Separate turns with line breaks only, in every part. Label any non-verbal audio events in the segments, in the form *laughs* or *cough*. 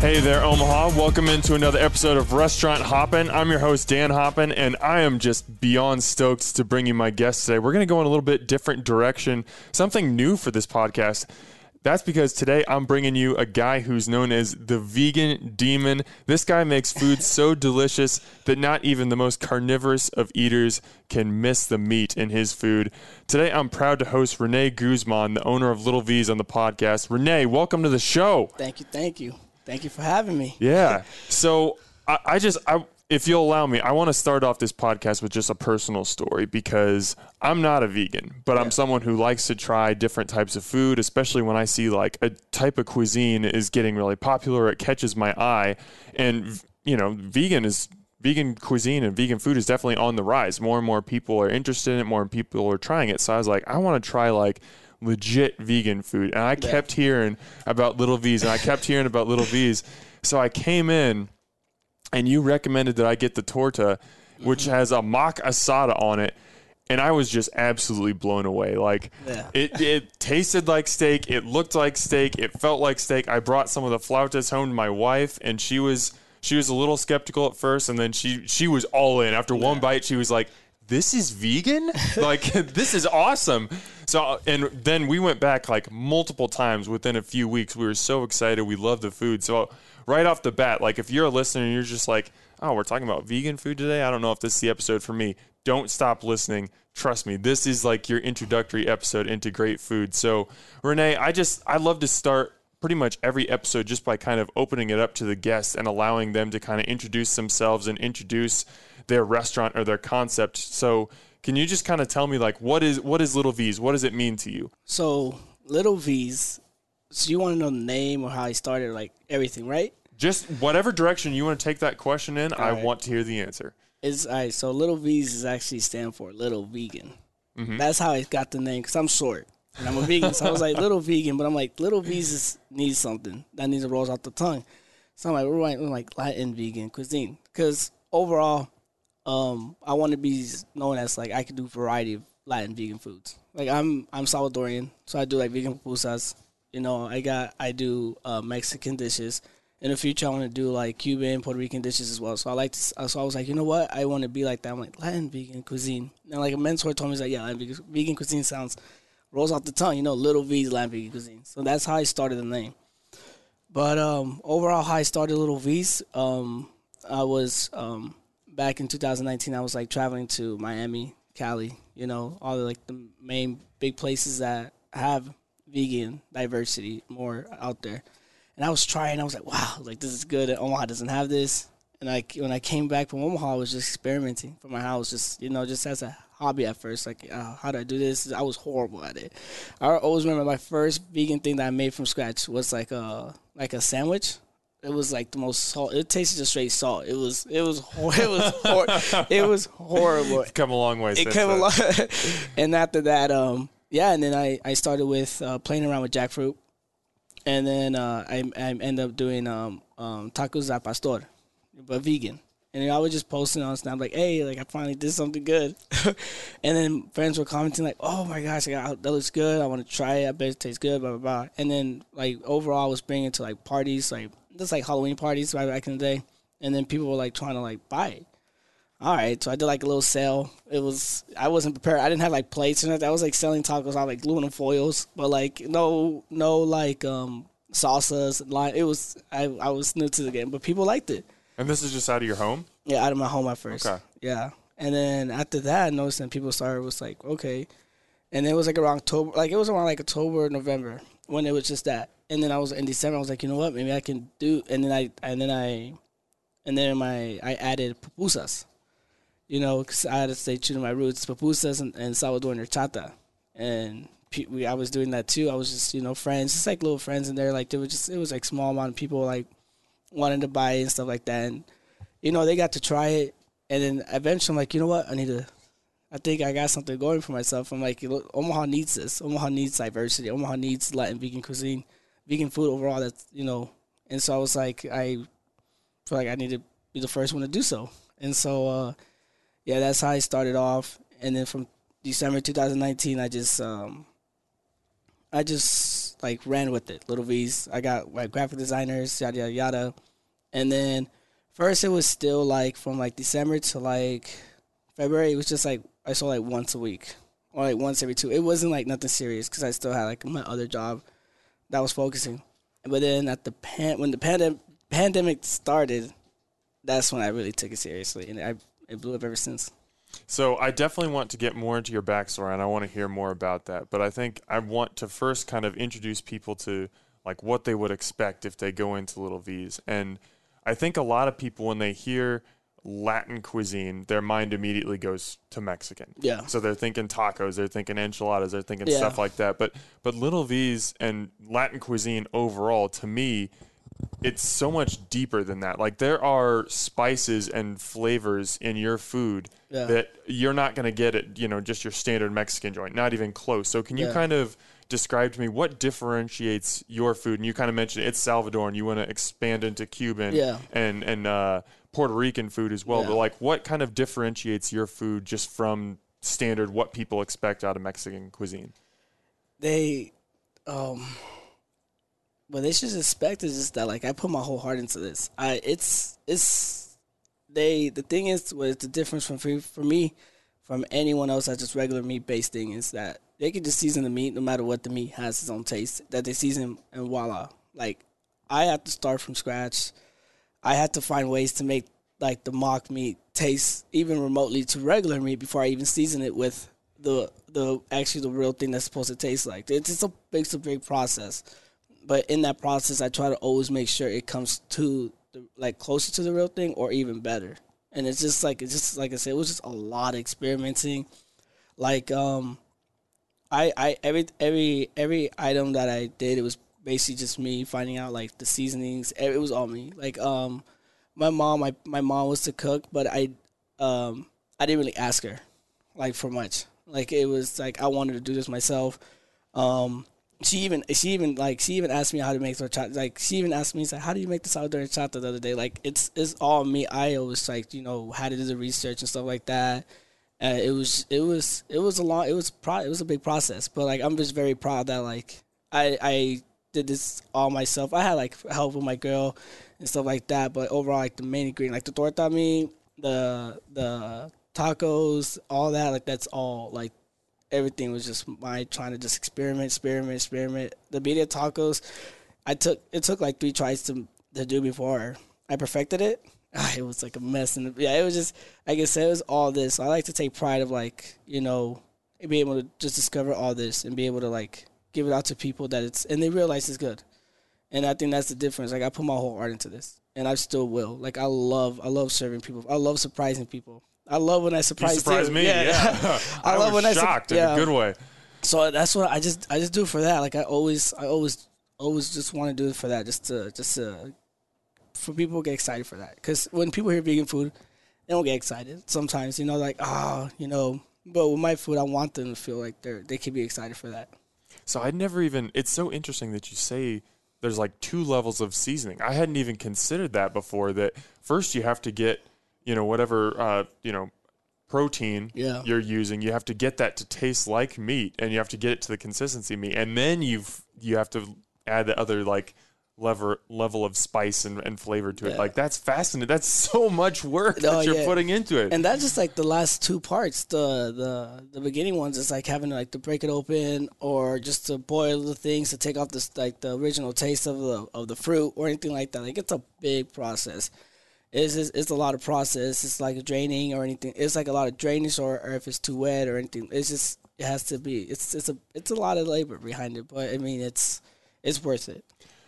Hey there, Omaha. Welcome into another episode of Restaurant Hoppin'. I'm your host, Dan Hoppin, and I am just beyond stoked to bring you my guest today. We're going to go in a little bit different direction, something new for this podcast. That's because today I'm bringing you a guy who's known as the vegan demon. This guy makes food so *laughs* delicious that not even the most carnivorous of eaters can miss the meat in his food. Today I'm proud to host Rene Guzman, the owner of Little V's, on the podcast. Rene, welcome to the show.
Thank you, thank you. Thank you for having me.
Yeah. So I, I just I if you'll allow me, I want to start off this podcast with just a personal story because I'm not a vegan, but I'm someone who likes to try different types of food, especially when I see like a type of cuisine is getting really popular, it catches my eye. And, you know, vegan is vegan cuisine and vegan food is definitely on the rise. More and more people are interested in it, more people are trying it. So I was like, I want to try like legit vegan food. And I kept hearing about Little V's and I kept hearing about Little *laughs* V's. So I came in and you recommended that I get the torta, which has a mock asada on it. And I was just absolutely blown away. Like
Yeah.
it, it tasted like steak. It looked like steak. It felt like steak. I brought some of the flautas home to my wife, and she was she was a little skeptical at first, and then she she was all in. After one bite, she was like, "This is vegan. *laughs* like *laughs* this is awesome." So and then we went back like multiple times within a few weeks. We were so excited. We loved the food. So right off the bat, like if you're a listener and you're just like, "Oh, we're talking about vegan food today," I don't know if this is the episode for me. Don't stop listening. Trust me, this is like your introductory episode into great food. So, Rene, I just I love to start pretty much every episode just by kind of opening it up to the guests and allowing them to kind of introduce themselves and introduce their restaurant or their concept. So, can you just kind of tell me like what is what is Little V's? What does it mean to you?
So, Little V's. So you want to know the name or how I started, like everything, right?
Just whatever direction you want to take that question in, I
right.
want to hear the answer.
It's all right. So Little V's is actually stand for Little Vegan.
Mm-hmm.
That's how I got the name because I'm short and I'm a vegan. so I was like Little Vegan, but I'm like Little V's needs something that needs to roll off the tongue. So I'm like, we're we're like Latin vegan cuisine because overall, um, I want to be known as like I can do variety of Latin vegan foods. Like I'm I'm Salvadorian, so I do like vegan pupusas. You know, I got I do uh, Mexican dishes. In the future, I want to do like Cuban, Puerto Rican dishes as well. So I like to. So I was like, you know what? I want to be like that. I'm like Latin vegan cuisine. And like a mentor told me, he's like, yeah, Latin vegan cuisine sounds rolls off the tongue. You know, Little V's vegan cuisine. So that's how I started the name. But um, overall, how I started Little V's, um, I was um, back in 2019. I was like traveling to Miami, Cali. You know, all the like the main big places that have vegan diversity more out there. And I was trying. I was like, wow, like this is good. Omaha doesn't have this. And I when I came back from Omaha, I was just experimenting from my house, just you know, just as a hobby at first. Like, uh, how do I do this? I was horrible at it. I always remember my first vegan thing that I made from scratch was like a like a sandwich. It was like the most salt. It tasted just straight salt. It was it was hor- it was hor- *laughs* it was horrible
Come a long way.
it came
then.
along. and after that, um, yeah, and then I, I started with uh, playing around with jackfruit, and then uh, I I ended up doing um, um, tacos al pastor, but vegan. And I was just posting on Snap like, "Hey, like I finally did something good," *laughs* and then friends were commenting like, "Oh my gosh, that looks good. I want to try it. I bet it tastes good." Blah blah blah. And then like overall, I was bringing it to like parties, like just like Halloween parties right back in the day, and then people were like trying to like buy it all right. So I did like a little sale. It was I wasn't prepared. I didn't have like plates nothing. I was like selling tacos. Was like aluminum foils, but like no no like um salsas. Line. It was I I was new to the game, but people liked it.
And this is just out of your home.
Yeah, out of my home at first.
Okay.
Yeah, and then after that, I noticed that people started was like okay, and it was like around October. Like it was around like October, November when it was just that. And then I was in December. I was like, you know what? Maybe I can do. And then I and then I and then my I added pupusas. You know, because I had to stay true to my roots, pupusas and, and Salvadoran horchata. And pe- we, I was doing that too. I was just, you know, friends, just like little friends in there. Like, there was just, it was like small amount of people like wanting to buy and stuff like that. And, you know, they got to try it. And then eventually I'm like, you know what? I need to, I think I got something going for myself. I'm like, Omaha needs this. Omaha needs diversity. Omaha needs Latin vegan cuisine, vegan food overall. That's, you know, and so I was like, I feel like I need to be the first one to do so. And so, uh, yeah, that's how I started off. And then from December 2019, I just, um, I just like ran with it. Little V's. I got like graphic designers, yada yada yada, and then first it was still like from like December to like February. It was just like I saw like once a week or like once every two. It wasn't like nothing serious because I still had like my other job that was focusing. But then at the pan when the pandemic pandemic started, that's when I really took it seriously, and I it blew up ever since.
So I definitely want to get more into your backstory, and I want to hear more about that. But I think I want to first kind of introduce people to like what they would expect if they go into Little V's, and I think a lot of people when they hear Latin cuisine, their mind immediately goes to Mexican.
Yeah.
So they're thinking tacos, they're thinking enchiladas, they're thinking
Yeah.
stuff like that. But but Little V's and Latin cuisine overall, to me, it's so much deeper than that. Like there are spices and flavors in your food
Yeah.
that you're not going to get at you know just your standard Mexican joint, not even close. So can you
Yeah.
kind of describe to me what differentiates your food? And you kind of mentioned it's Salvadoran. You want to expand into Cuban
Yeah.
and and uh, Puerto Rican food as well. But like, what kind of differentiates your food just from standard what people expect out of Mexican cuisine?
they um what they should expect is just that like I put my whole heart into this. I it's it's they the thing is what the difference from for, for me from anyone else that's just regular meat based thing is that they can just season the meat no matter what the meat has its own taste that they season and voila. Like I have to start from scratch. I had to find ways to make like the mock meat taste even remotely to regular meat before I even season it with the the actually the real thing that's supposed to taste like. It's just a it's a big process, but in that process, I try to always make sure it comes to the, like closer to the real thing or even better. And it's just like it's just like I said, it was just a lot of experimenting. Like um, I I every every every item that I did, it was basically just me finding out like the seasonings. It was all me. Like um, my mom, my my mom was to cook, but I um I didn't really ask her like for much. Like it was like I wanted to do this myself. Um, she even she even like she even asked me how to make the. Like she even asked me, like, "How do you make the sourdough horchata?" The other day, like it's it's all me. I always like you know had to do the research and stuff like that. It was it was it was a long it was pro it was a big process, but like I'm just very proud that like I I did this all myself. I had like help with my girl and stuff like that, but overall like the main ingredient, like the torta me the the tacos, all that, like that's all like everything was just my trying to just experiment, experiment, experiment. The birria tacos, I took it took like three tries to to do before I perfected it. *laughs* Ah, It was like a mess, and yeah, it was just like I said, it was all this. I like to take pride of like you know be able to just discover all this and be able to like give it out to people that it's and they realize it's good. And I think that's the difference. Like I put my whole heart into this, and I still will. Like I love, I love serving people. I love surprising people. I love when I
You
surprise you.
me. Yeah, *laughs*
I
I,
love when I sur-
shocked in
yeah.
a good way.
So that's what I just I just do it for that. Like I always I always always just want to do it for that. Just to just to for people to get excited for that. Because when people hear vegan food, they don't get excited. Sometimes you know like ah you know. But with my food, I want them to feel like they're they can be excited for that.
So I'd never even. It's so interesting that you say there's like two levels of seasoning. I hadn't even considered that before. That first you have to get, you know, whatever, uh, you know, protein
Yeah.
you're using. You have to get that to taste like meat, and you have to get it to the consistency of meat, and then you've you have to add the other like level level of spice and, and flavor to it.
Yeah.
Like that's fascinating. That's *laughs* so much work
Oh,
that you're
yeah.
putting into it.
and that's just like the last two parts. The the the beginning ones is like having to like to break it open or just to boil the things to take off this like the original taste of the of the fruit or anything like that. Like it's a big process. It's just, it's a lot of process. It's like draining or anything. It's like a lot of drainage or, or if it's too wet or anything. It's just it has to be. It's it's a it's a lot of labor behind it, but I mean it's it's worth it.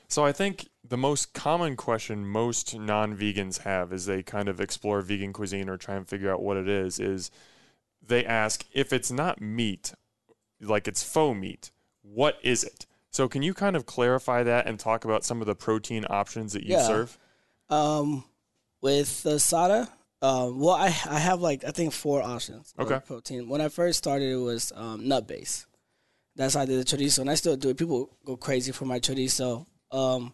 So I think the most common question most non-vegans have as they kind of explore vegan cuisine or try and figure out what it is is they ask if it's not meat, like it's faux meat, what is it? So can you kind of clarify that and talk about some of the protein options that you
Yeah.
serve?
Um, with the sada, um, well, I I have like I think four options. of
Okay.
protein. When I first started, it was um, nut base. That's how I did the chorizo, and I still do it. People go crazy for my chorizo. Um,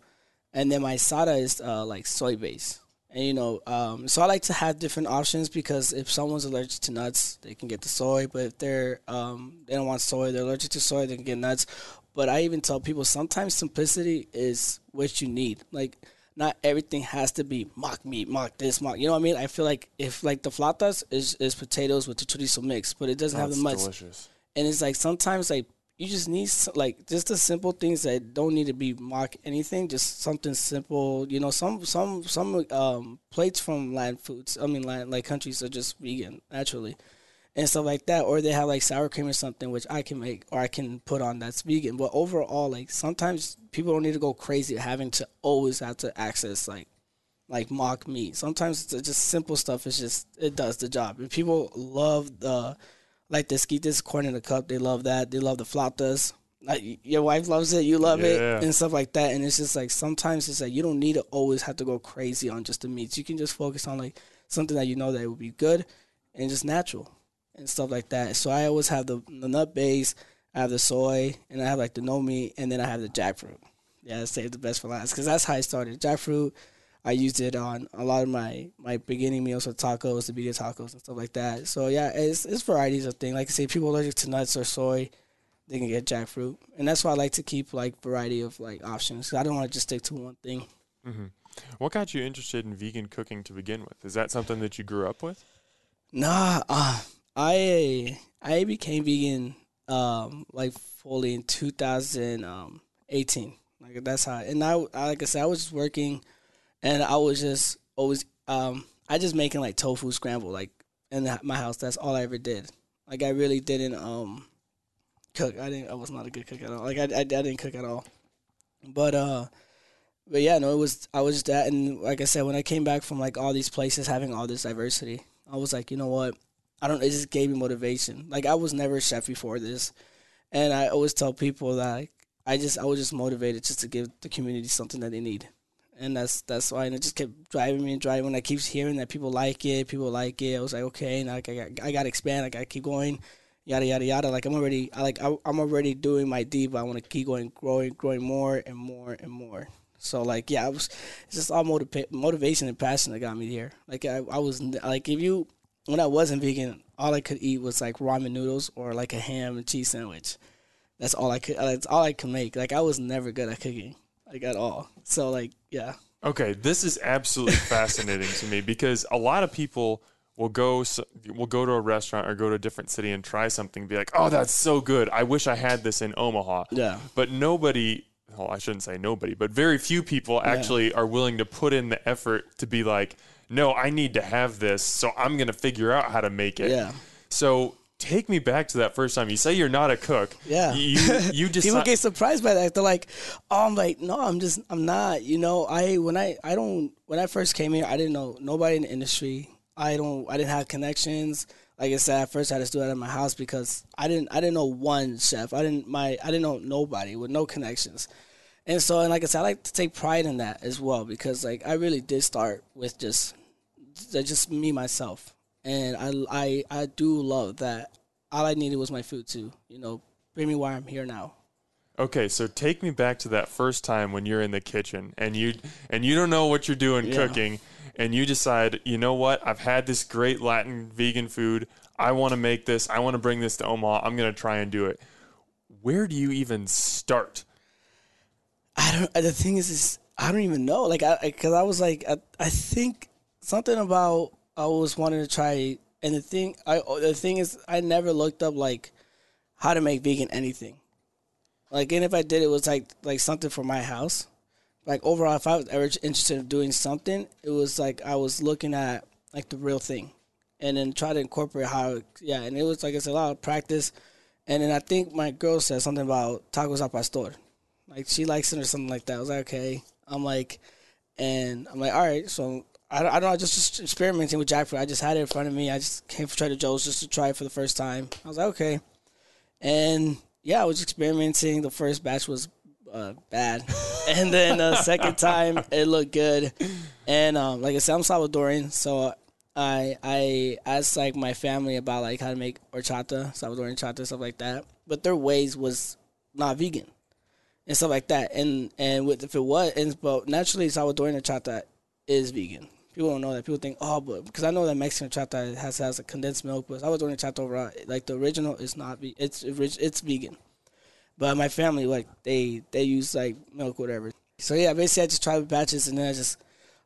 and then my sada is uh, like soy base, And you know, um, so I like to have different options because if someone's allergic to nuts, they can get the soy. But if they're um, they don't want soy, they're allergic to soy, they can get nuts. But I even tell people sometimes simplicity is what you need. Like not everything has to be mock meat, mock this, mock. You know what I mean? I feel like if like the flautas is, is potatoes with the chorizo mix, but it doesn't have the much.
delicious.
And it's like sometimes like you just need like just the simple things that don't need to be mock anything. Just something simple. You know, some some some um, plates from Latin foods. I mean, Latin like countries are just vegan naturally. And stuff like that, or they have like sour cream or something, which I can make or I can put on that's vegan. But overall, like sometimes people don't need to go crazy having to always have to access like like mock meat. Sometimes it's just simple stuff. It's just it does the job. And people love the like the esquites corn in the cup. They love that. They love the flautas. Like your wife loves it, you love
Yeah.
it, and stuff like that. And it's just like sometimes it's like you don't need to always have to go crazy on just the meats. You can just focus on like something that you know that it would be good and just natural and stuff like that. So I always have the, the nut base, I have the soy, and I have like the no meat, and then I have the jackfruit. Yeah, I saved the best for last because that's how I started. Jackfruit, I used it on a lot of my my beginning meals with tacos, the birria tacos, and stuff like that. So yeah, it's it's varieties of things. Like I say, people allergic to nuts or soy, they can get jackfruit, and that's why I like to keep like variety of like options. I don't want to just stick to one thing.
What got you interested in vegan cooking to begin with? Is that something that you grew up with?
Nah, uh, I I became vegan um like fully in 2018. Like that's how, and I I- like I said, I was just working, and I was just always um I just making like tofu scramble like in the, my house. That's all I ever did. Like I really didn't um cook. I didn't. I was not a good cook at all. Like I I, I didn't cook at all. But uh. But yeah, no, it was I was just that, and like I said, when I came back from like all these places having all this diversity, I was like, you know what, I don't. It just gave me motivation. Like I was never a chef before this, and I always tell people that like, I just I was just motivated just to give the community something that they need, and that's that's why. And it just kept driving me and driving. I keep hearing that people like it, people like it. I was like, okay, now like, I got I got to expand. I got to keep going, yada yada yada. Like I'm already I like I, I'm already doing my deep. But I want to keep going, growing, growing more and more and more. So like yeah, I was it's just all motiva- motivation and passion that got me here. Like I, I was like if you when I wasn't vegan, all I could eat was like ramen noodles or like a ham and cheese sandwich. That's all I could. That's all I could make. Like I was never good at cooking, like at all. So like yeah,
Okay, this is absolutely *laughs* fascinating to me because a lot of people will go will go to a restaurant or go to a different city and try something and be like, "Oh, that's so good. I wish I had this in Omaha."
yeah,
But nobody, well, I shouldn't say nobody, but very few people actually are willing to put in the effort to be like, "No, I need to have this, so I'm going to figure out how to make it."
yeah.
So, take me back to that first time. You say you're not a cook.
Yeah.
You you just *laughs*
People get surprised by that. They're like, "Oh, I'm like, no, I'm just, I'm not." You know, I when I, I don't, when I first came here, I didn't know nobody in the industry. I don't, I didn't have connections. Like I said, at first I had to do it at my house because I didn't, I didn't know one chef. I didn't, my, I didn't know nobody with no connections. And so, and like I said, I like to take pride in that as well because like I really did start with just, just me myself, and I, I, I do love that. All I needed was my food to, you know, bring me where I'm here now.
Okay, so take me back to that first time when you're in the kitchen and you and you don't know what you're doing
Yeah.
cooking and you decide, you know what? I've had this great Latin vegan food. I want to make this. I want to bring this to Omaha. I'm going to try and do it. Where do you even start?
I don't. The thing is, is I don't even know. Like, I because I, was like, I, I think something about I was wanting to try, and the thing, I the thing is, I never looked up like how to make vegan anything. Like, and if I did, it was like like something for my house. Like overall, if I was ever interested in doing something, it was like I was looking at like the real thing, and then try to incorporate how. Yeah, and it was like it's a lot of practice, and then I think my girl said something about tacos al pastor. Like she likes it or something like that. I was like, okay. I'm like, and I'm like, all right. So I, I don't know. Just, just experimenting with jackfruit. I just had it in front of me. I just came for Trader Joe's just to try it for the first time. I was like, okay. And yeah, I was experimenting. The first batch was uh, bad, *laughs* and then the second time it looked good. And um, like I said, I'm Salvadorian, so I I asked like my family about like how to make horchata, Salvadorian horchata, stuff like that. But their ways was not vegan and stuff like that. And and with if it was, and but naturally Salvadorian chata is vegan. People don't know that. People think, oh, but because I know that Mexican chata has has a condensed milk, but doing chata overall. Like the original is not. ve- It's it's vegan, but my family like they they use like milk whatever. So yeah, basically I just tried batches and then I just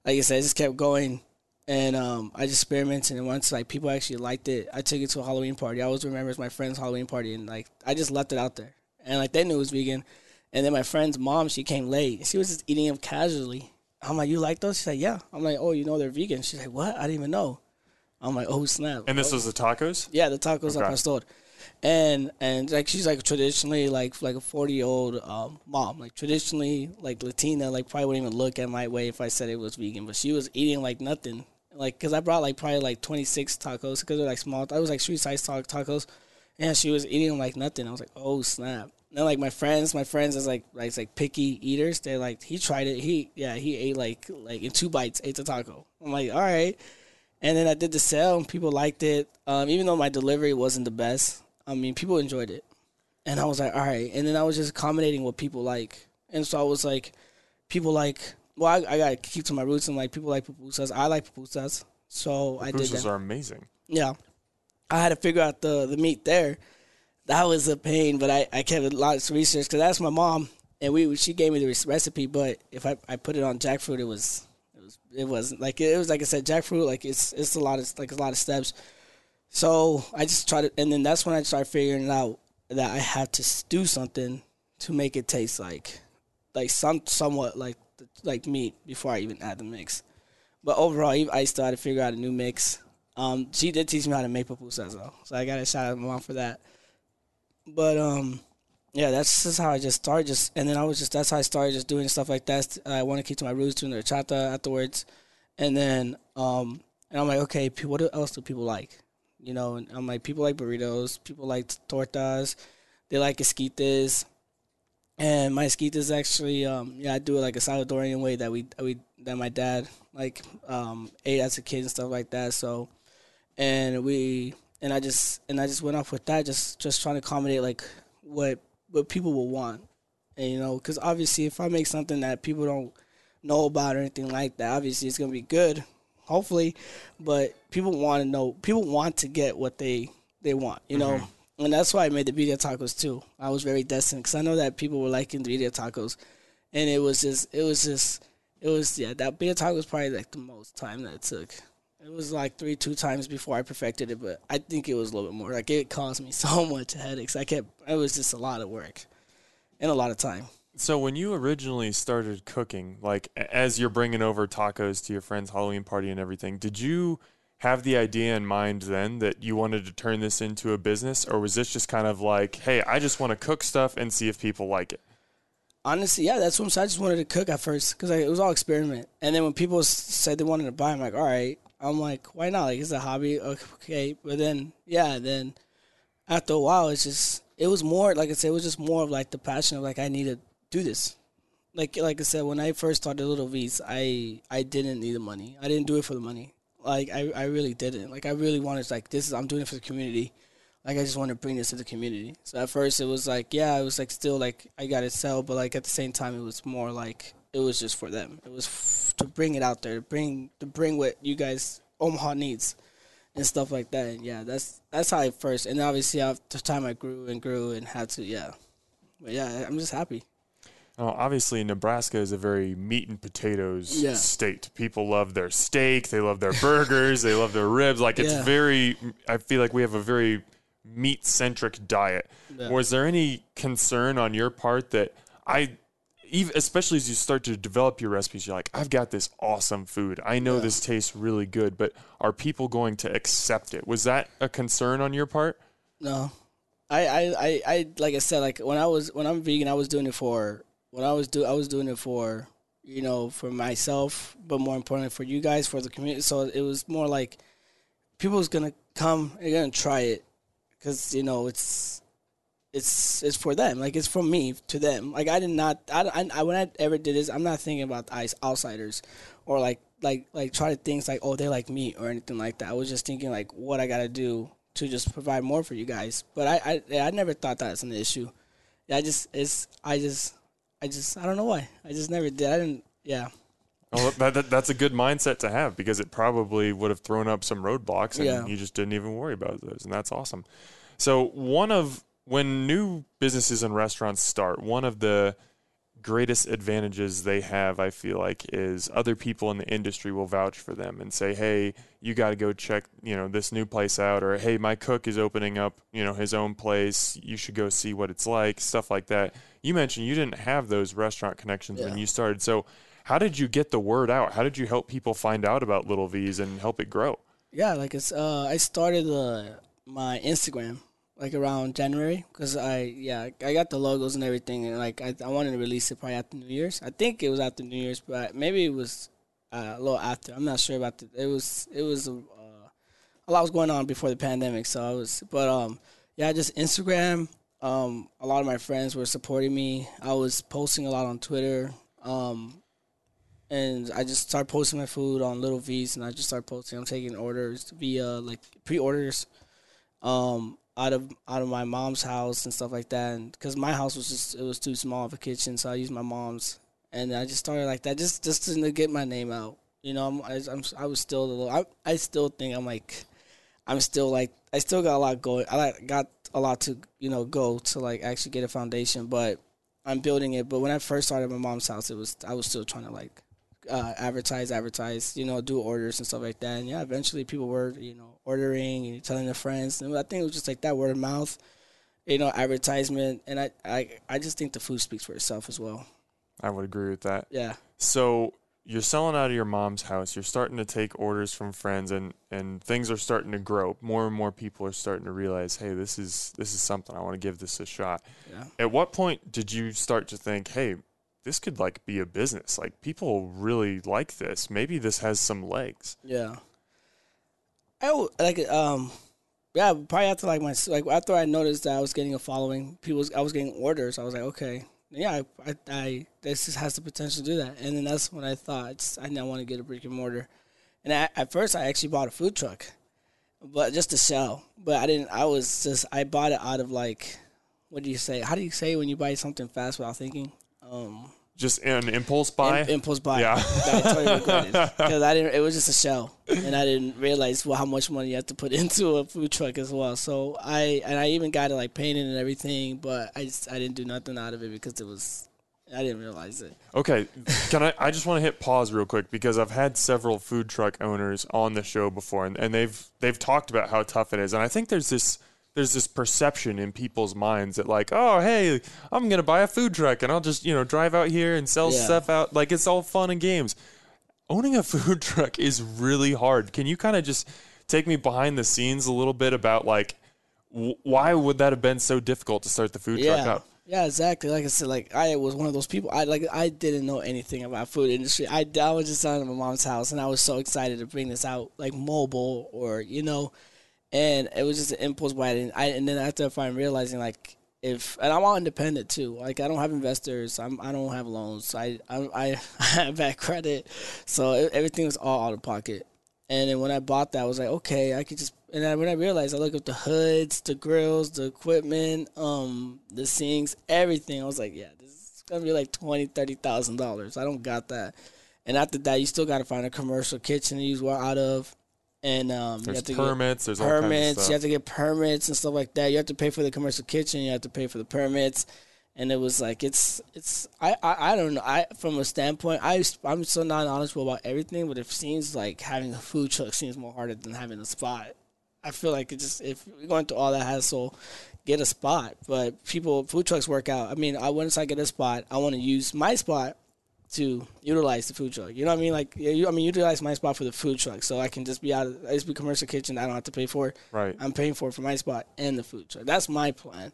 like I said, I just kept going and um, I just experimented. And once like people actually liked it, I took it to a Halloween party. I always remember it's my friend's Halloween party, and like I just left it out there, and like they knew it was vegan. And then my friend's mom, she came late. She was just eating them casually. I'm like, you like those? She's like, yeah. I'm like, oh, you know they're vegan. She's like, what? I didn't even know. I'm like, oh snap.
And this
Oh.
was the tacos?
Yeah, the tacos
Okay.
al pastor. And and like she's like traditionally like like a forty year old um, mom, like traditionally like Latina, like probably wouldn't even look at my way if I said it was vegan, but she was eating like nothing, like because I brought like probably like twenty six tacos because they're like small. I was like street size ta- tacos, and she was eating like nothing. I was like, oh snap. Then like my friends, my friends is like like it's like picky eaters. They're like he tried it. He yeah he ate like like in two bites ate the taco. I'm like all right. And then I did the sale, and people liked it. Um, even though my delivery wasn't the best, I mean, people enjoyed it. And I was like, all right. And then I was just accommodating what people like. And so I was like, people like, well, I, I got to keep to my roots. And like, people like pupusas. I like pupusas. So I did
Pupusas are amazing.
Yeah. I had to figure out the, the meat there. That was a pain, but I, I kept a lot of research because that's my mom. And we she gave me the recipe, but if I, I put it on jackfruit, it was it was it wasn't like it was like I said jackfruit like it's it's a lot of like a lot of steps. So I just tried to, and then that's when I started figuring out that I had to do something to make it taste like, like some somewhat like like meat before I even add the mix. But overall, I had to figure out a new mix. Um, she did teach me how to make pupusas though, so I got to shout out my mom for that. But um, yeah, that's just how I just started. Just and then I was just that's how I started just doing stuff like that. I want to keep to my roots, doing the chata afterwards, and then um, and I'm like, okay, what else do people like? You know, and I'm like, people like burritos, people like tortas, they like esquites, and my esquites actually, um, yeah, I do it like a Salvadorian way that we that we that my dad like um ate as a kid and stuff like that. So, and we and I just and I just went off with that, just just trying to accommodate like what what people will want, and you know, because obviously if I make something that people don't know about or anything like that, obviously it's gonna be good, hopefully, but people want to know, people want to get what they they want, you know, mm-hmm. and that's why I made the birria tacos too. I was very destined because I know that people were liking the birria tacos, and it was just it was just it was yeah that birria taco was probably like the most time that it took. It was like three, two times before I perfected it, but I think it was a little bit more. Like it caused me *laughs* so much headaches. I kept. It was just a lot of work, and a lot of time.
So when you originally started cooking, like as you're bringing over tacos to your friend's Halloween party and everything, did you have the idea in mind then that you wanted to turn this into a business, or was this just kind of like, hey, I just want to cook stuff and see if people like it?
Honestly, yeah, that's what I'm saying. I just wanted to cook at first because it was all experiment. And then when people said they wanted to buy, I'm like, all right. I'm like, why not? Like, it's a hobby, okay. But then, yeah, then after a while, it's just it was more like I said, it was just more of like the passion of like I need to do this. Like like I said, when I first started Little V's, I I didn't need the money. I didn't do it for the money. Like I, I really didn't. Like I really wanted like this is I'm doing it for the community. Like I just want to bring this to the community. So at first it was like yeah, it was like still like I got to sell, but like at the same time it was more like it was just for them. It was f- to bring it out there, to bring to bring what you guys Omaha needs and stuff like that. And yeah, that's that's how I first. And obviously after time I grew and grew and had to yeah. But yeah, I'm just happy.
Well, obviously, Nebraska is a very meat and potatoes
Yeah.
state. People love their steak, they love their burgers, they love their ribs. Like it's
Yeah.
very. I feel like we have a very meat centric diet.
Yeah.
Was there any concern on your part that I, even especially as you start to develop your recipes, you're like, I've got this awesome food. I know
Yeah.
this tastes really good, but are people going to accept it? Was that a concern on your part?
No, I, I, I, I, like I said, like when I was when I'm vegan, I was doing it for when I was do I was doing it for you know for myself, but more importantly for you guys, for the community. So it was more like people's gonna come, they're gonna try it because you know it's it's it's for them. Like it's from me to them. Like I did not. I, I, I when I ever did this, I'm not thinking about the ice outsiders or like like like try to think like oh they like me or anything like that. I was just thinking like what I gotta do to just provide more for you guys. But I I, I never thought that was an issue. Yeah, I just it's I just I just I don't know why. I just never did. I didn't. Yeah.
Well, that, that, that's a good mindset to have because it probably would have thrown up some roadblocks and
Yeah.
you just didn't even worry about those. And that's awesome. So, one of when new businesses and restaurants start, one of the greatest advantages they have, I feel like, is other people in the industry will vouch for them and say, "Hey, you got to go check, you know, this new place out," or "Hey, my cook is opening up, you know, his own place. You should go see what it's like." Stuff like that. You mentioned you didn't have those restaurant connections when you started, so how did you get the word out? How did you help people find out about Little V's and help it grow?
Yeah, like it's uh, I started uh, my Instagram like around January because I yeah I got the logos and everything and like I, I wanted to release it probably after New Year's. I think it was after New Year's, but maybe it was uh, a little after. I'm not sure about the. It was it was uh, a lot was going on before the pandemic, so I was. But um yeah, just Instagram. Um, a lot of my friends were supporting me. I was posting a lot on Twitter. Um, and I just started posting my food on Little V's, and I just started posting. I'm taking orders via like pre-orders, um, out of out of my mom's house and stuff like that. Because my house was just it was too small of a kitchen, so I used my mom's, and I just started like that, just just to get my name out. You know, I'm I, I'm I was still a little. I I still think I'm like, I'm still like I still got a lot going. I like got a lot to you know go to like actually get a foundation, but I'm building it. But when I first started my mom's house, it was I was still trying to like uh, advertise, advertise, you know, do orders and stuff like that. And yeah, eventually people were, you know, ordering and telling their friends. And I think it was just like that word of mouth, you know, advertisement. And I, I, I just think the food speaks for itself as well.
I would agree with that.
Yeah.
So you're selling out of your mom's house. You're starting to take orders from friends, and and things are starting to grow. More and more people are starting to realize, hey, this is this is something I want to give this a shot.
Yeah.
At what point did you start to think, hey, this could like be a business? Like people really like this. Maybe this has some legs.
Yeah. I w- like um, yeah. Probably after like my like after I noticed that I was getting a following, people was, I was getting orders. I was like, okay, yeah, I, I, I this has the potential to do that. And then that's when I thought I now want to get a brick and mortar. And I, at first, I actually bought a food truck, but just to sell. But I didn't. I was just I bought it out of like, what do you say? How do you say when you buy something fast without thinking? Um,
Just an impulse buy.
Im- impulse buy.
Yeah.
I totally regretted because I didn't. It was just a shell, and I didn't realize well how much money you have to put *laughs* into a food truck as well. So I and I even got it like painted and everything, but I just I didn't do nothing out of it because it was I didn't realize it.
Okay, can I? I just want to hit pause real quick because I've had several food truck owners on the show before, and, and they've they've talked about how tough it is, and I think there's this there's this perception in people's minds that like, oh hey, I'm gonna buy a food truck and I'll just you know drive out here and sell
Yeah.
stuff out like it's all fun and games. Owning a *laughs* food truck is really hard. Can you kind of just take me behind the scenes a little bit about like w- why would that have been so difficult to start the food truck
Yeah.
up?
Yeah, exactly. Like I said, like I was one of those people. I like I didn't know anything about food industry. I, I was just out of my mom's house, and I was so excited to bring this out, like mobile or you know, and it was just an impulse buy. And I and then after I finally realizing like if and I'm all independent too. Like I don't have investors. I'm I don't have loans. I I I, *laughs* have bad credit, so everything was all out of pocket. And then when I bought that, I was like, okay, I could just. And then when I realized, I looked up the hoods, the grills, the equipment, um, the sinks, everything. I was like, yeah, this is gonna be like twenty, thirty thousand dollars. I don't got that. And after that, you still got to find a commercial kitchen to use out of, and um, you
There's
have to
permits.
get
there's all kinds of
permits. You have to get permits and stuff like that. You have to pay for the commercial kitchen. You have to pay for the permits. And it was like it's it's I, I, I don't know I from a standpoint I I'm so not knowledgeable about everything but it seems like having a food truck seems more harder than having a spot. I feel like it just if you're going through all that hassle, get a spot. But people food trucks work out. I mean, I once I get a spot, I want to use my spot to utilize the food truck. You know what I mean? Like, yeah, you, I mean, utilize my spot for the food truck, so I can just be out. Of, I just be commercial kitchen. I don't have to pay for it.
Right.
I'm paying for it for my spot and the food truck. That's my plan.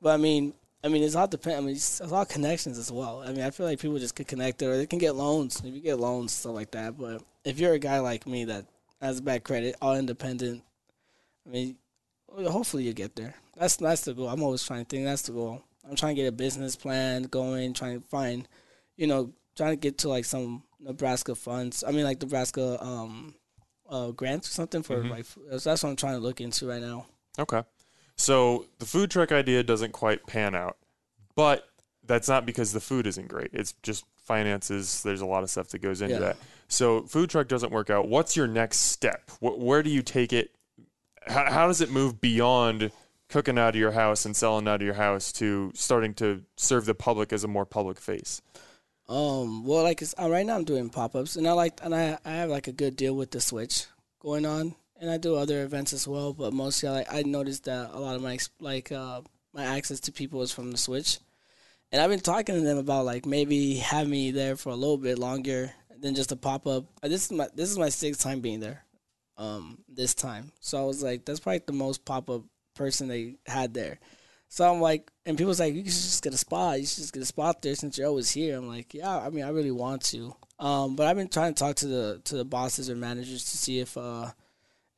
But I mean, I mean, it's all depend. I mean, it's, it's all connections as well. I mean, I feel like people just get connected, or they can get loans. If you get loans, stuff like that. But if you're a guy like me that has bad credit, all independent, I mean, hopefully you get there. That's that's the goal. I'm always trying to think that's the goal. I'm trying to get a business plan going, trying to find, you know, trying to get to like some Nebraska funds. I mean, like Nebraska um, uh, grants or something for
Mhm.
like. That's that's what I'm trying to look into right now.
Okay. So the food truck idea doesn't quite pan out, but that's not because the food isn't great. It's just finances. There's a lot of stuff that goes into
Yeah.
that. So food truck doesn't work out. What's your next step? Wh- where do you take it? How, how does it move beyond cooking out of your house and selling out of your house to starting to serve the public as a more public face?
Um, well, like it's, uh, right now I'm doing pop ups, and I like, and I I have like a good deal with the Switch going on, and I do other events as well. But mostly, I like I noticed that a lot of my like uh my access to people is from the Switch, and I've been talking to them about like maybe have me there for a little bit longer than just a pop up. This is my this is my sixth time being there, um, this time. So I was like, that's probably the most pop up person they had there. So I'm like, and people's like, you should just get a spot. You should just get a spot there since you're always here. I'm like, yeah, I mean, I really want to. Um, but I've been trying to talk to the to the bosses or managers to see if uh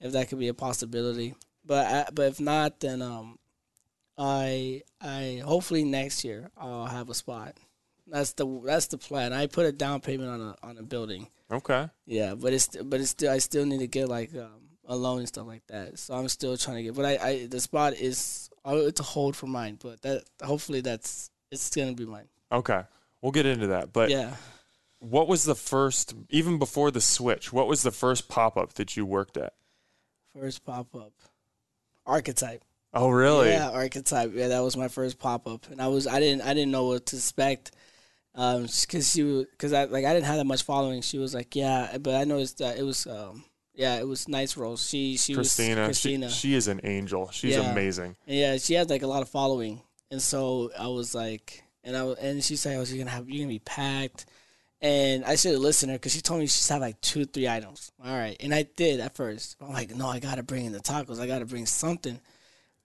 if that could be a possibility. But I, but if not, then um, I I hopefully next year I'll have a spot. That's the that's the plan. I put a down payment on a on a building.
Okay.
Yeah, but it's but it's still I still need to get like um, a loan and stuff like that. So I'm still trying to get. But I, I the spot is oh, it's a hold for mine. But that hopefully that's it's gonna be mine.
Okay. We'll get into that. But
Yeah.
what was the first, even before the switch, what was the first pop up that you worked at?
First pop up, archetype.
Oh, really?
Yeah, archetype. Yeah, that was my first pop up, and I was I didn't I didn't know what to expect. Um, because she because I like I didn't have that much following. She was like, yeah, but I noticed that it was um yeah it was nice rolls. She she
Christina.
was Christina.
She, she is an angel. She's
Yeah.
amazing.
Yeah, she has like a lot of following, and so I was like, and I was, and she said, oh, "I was gonna have you're gonna be packed," and I should have listened to her because she told me she had like two, three items. All right, and I did at first. I'm like, no, I gotta bring in the tacos. I gotta bring something.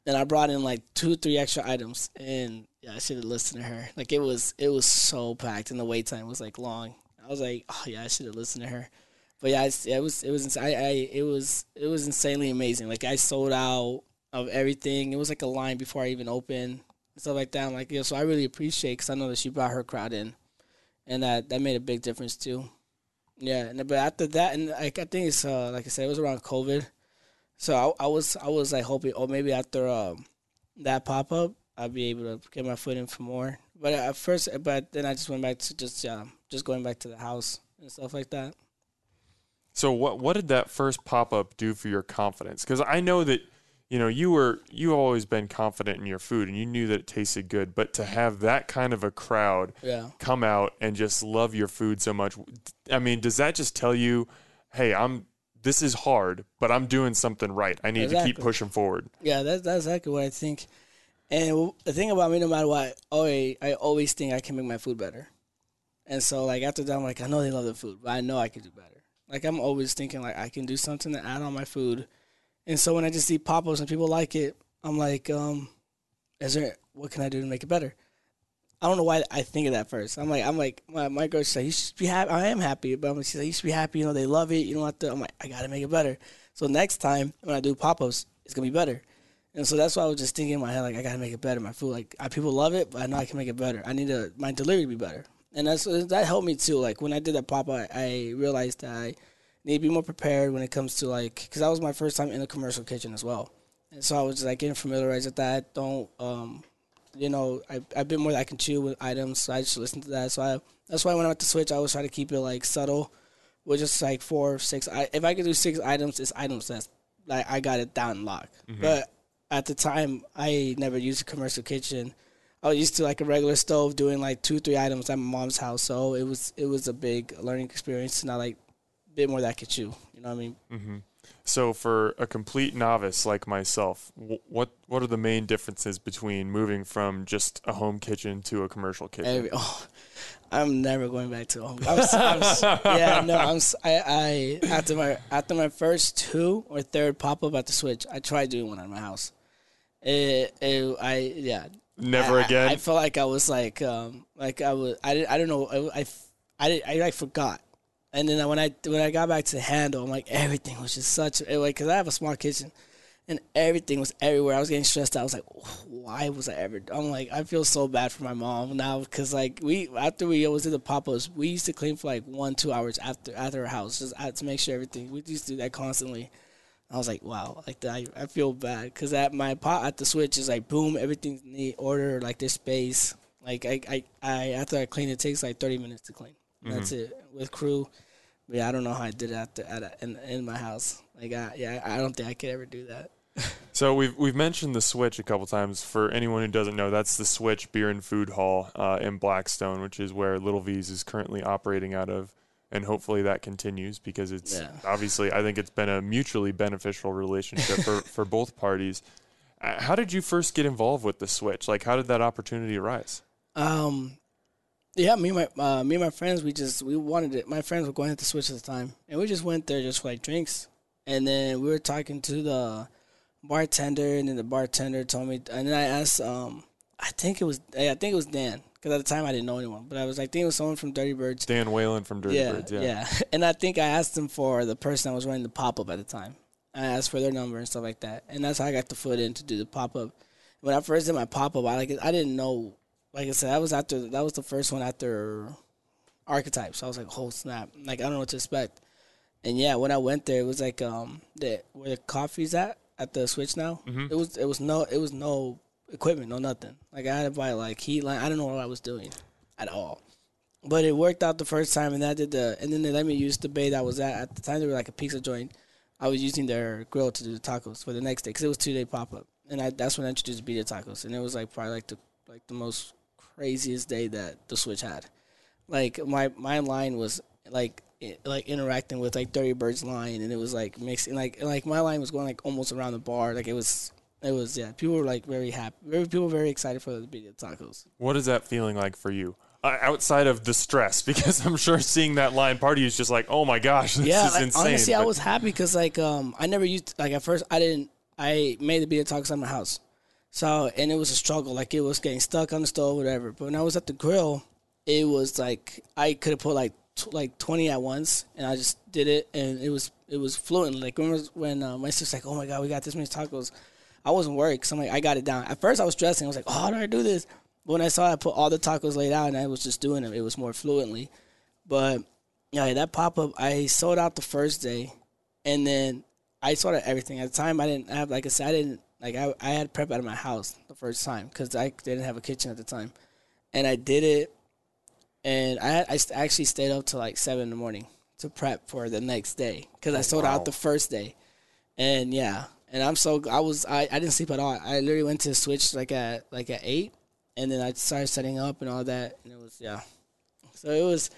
Then I brought in like two, three extra items, and yeah, I should have listened to her. Like it was, it was so packed, and the wait time was like long. I was like, oh yeah, I should have listened to her. But yeah, it was, it was, I, I, it was, it was insanely amazing. Like I sold out of everything. It was like a line before I even opened stuff like that. I'm like, yeah, so I really appreciate because I know that she brought her crowd in, and that that made a big difference too. Yeah, and but after that, and like I think it's uh, like I said, it was around COVID, so I, I was I was like hoping, oh maybe after um, that pop up, I'd be able to get my foot in for more. But at first, but then I just went back to just um, just going back to the house and stuff like that.
So what what did that first pop up do for your confidence? Because I know that you know you were you've always been confident in your food and you knew that it tasted good, but to have that kind of a crowd
Yeah.
come out and just love your food so much, I mean, does that just tell you, hey, I'm this is hard, but I'm doing something right. I need to keep pushing forward.
Yeah, that's that's exactly what I think. And the thing about me, no matter what, I I always think I can make my food better. And so, like after that, I'm like, I know they love the food, but I know I can do better. Like I'm always thinking, like I can do something to add on my food. And so when I just pop ups and people like it, I'm like, um, is there what can I do to make it better? I don't know why I think of that first. I'm like, I'm like, my, my girl she's like, you should be happy. I am happy, but I'm like, she's like, you should be happy. You know, they love it. You don't have to. I'm like, I gotta make it better. So next time when I do pop ups, it's gonna be better. And so that's why I was just thinking in my head, like, I gotta make it better. My food, like, I, people love it, but I know I can make it better. I need to my delivery to be better, and that's that helped me too. Like when I did that pop up, I realized that I need to be more prepared when it comes to like, because that was my first time in a commercial kitchen as well, and so I was just like getting familiarized with that. Don't, um, you know, I I've been more that I can chew with items, so I just listen to that. So I that's why when I went to switch, I always try to keep it like subtle, with just like four, six. I, if I could do six items, it's items that's like I got it down lock. But at the time, I never used a commercial kitchen. I was used to like a regular stove doing like two, three items at my mom's house. So it was it was a big learning experience, and I like a bit more that I could chew. You know what I mean? Mm-hmm.
So for a complete novice like myself, wh- what what are the main differences between moving from just a home kitchen to a commercial kitchen?
Every, *laughs* oh, I'm never going back to home. I'm, I'm, *laughs* yeah, no, I'm. I, I after my after my first two or third pop up at the switch, I tried doing one at my house. It, it, I yeah.
Never
I- I-
again.
I, felt like I was like um like I was I didn't I don't know I I I, I like forgot. And then when I when I got back to the handle, I'm like everything was just such it, like because I have a small kitchen, and everything was everywhere. I was getting stressed out. I was like, why was I ever? I'm like, I feel so bad for my mom now because like we after we always did the pop-ups, we used to clean for like one two hours after after our house just uh, to make sure everything. We used to do that constantly. I was like, wow, like. I, I feel bad because at my pot at the switch is like boom, everything's neat order, like there's space. Like I, I, I after I clean, it takes like thirty minutes to clean. That's it with crew. But yeah, I don't know how I did it at the, at a, in in my house. Like I, yeah, I don't think I could ever do that. *laughs*
So we've we've mentioned the Switch a couple times. For anyone who doesn't know, that's the Switch Beer and Food Hall uh, in Blackstone, which is where Little V's is currently operating out of, and hopefully that continues because it's
Yeah.
obviously I think it's been a mutually beneficial relationship for *laughs* for both parties. Uh, How did you first get involved with the Switch? Like, how did that opportunity arise?
Um, yeah, me and my uh, me and my friends, we just we wanted it. My friends were going to the Switch at the time, and we just went there just for like drinks. And then we were talking to the bartender, and then the bartender told me, and then I asked, um, I think it was, I think it was Dan, because at the time I didn't know anyone, but I was like, I think it was someone from Dirty Birds.
Dan Whalen from Dirty
yeah,
Birds. Yeah.
yeah, *laughs* And I think I asked him for the person that was running the pop up at the time. I asked for their number and stuff like that, and that's how I got the foot in to do the pop up. When I first did my pop up, I like I didn't know. Like I said, that was after that was the first one after archetypes. I was like, oh snap! Like I don't know what to expect. And yeah, when I went there, it was like um the where the coffee's at at the switch now. It was it was no it was no equipment, no nothing. Like I had to buy like heat line. I don't know what I was doing at all. But it worked out the first time, and I did the, and then they let me use the bay that was at at the time. They were like a pizza joint. I was using their grill to do the tacos for the next day because it was two day pop up, and I, that's when I introduced Birria Tacos, and it was like probably like the like the most craziest day that the Switch had. Like my my line was like i- like interacting with like Dirty Bird's line, and it was like mixing like like my line was going like almost around the bar. Like it was it was yeah. People were like very happy. Very people were very excited for the Birria Tacos.
What is that feeling like for you? Uh, outside of the stress, *laughs* because I'm sure seeing that line party is just like, oh my gosh, this
yeah,
is
like,
insane.
honestly, I was happy because like um I never used like at first I didn't I made the birria tacos at my house, so and it was a struggle like it was getting stuck on the stove whatever. But when I was at the grill, it was like I could have put like t- like twenty at once, and I just did it, and it was it was fluent. Like when was when uh, my sister's like, oh my god, we got this many tacos. I wasn't worried because I'm like I got it down. At first I was stressing. I was like, oh, how do I do this? But when I saw I put all the tacos laid out and I was just doing them, it was more fluently. But yeah, that pop up, I sold out the first day, and then I sold out everything. At the time, I didn't have like I said, I didn't like I I had prep out of my house the first time because I didn't have a kitchen at the time, and I did it, and I had, I actually stayed up till like seven in the morning to prep for the next day because I oh, sold
wow.
out the first day, and yeah, and I'm so I was I, I didn't sleep at all. I literally went to switch like at like at eight, and then I started setting up and all that, and it was yeah. So it was,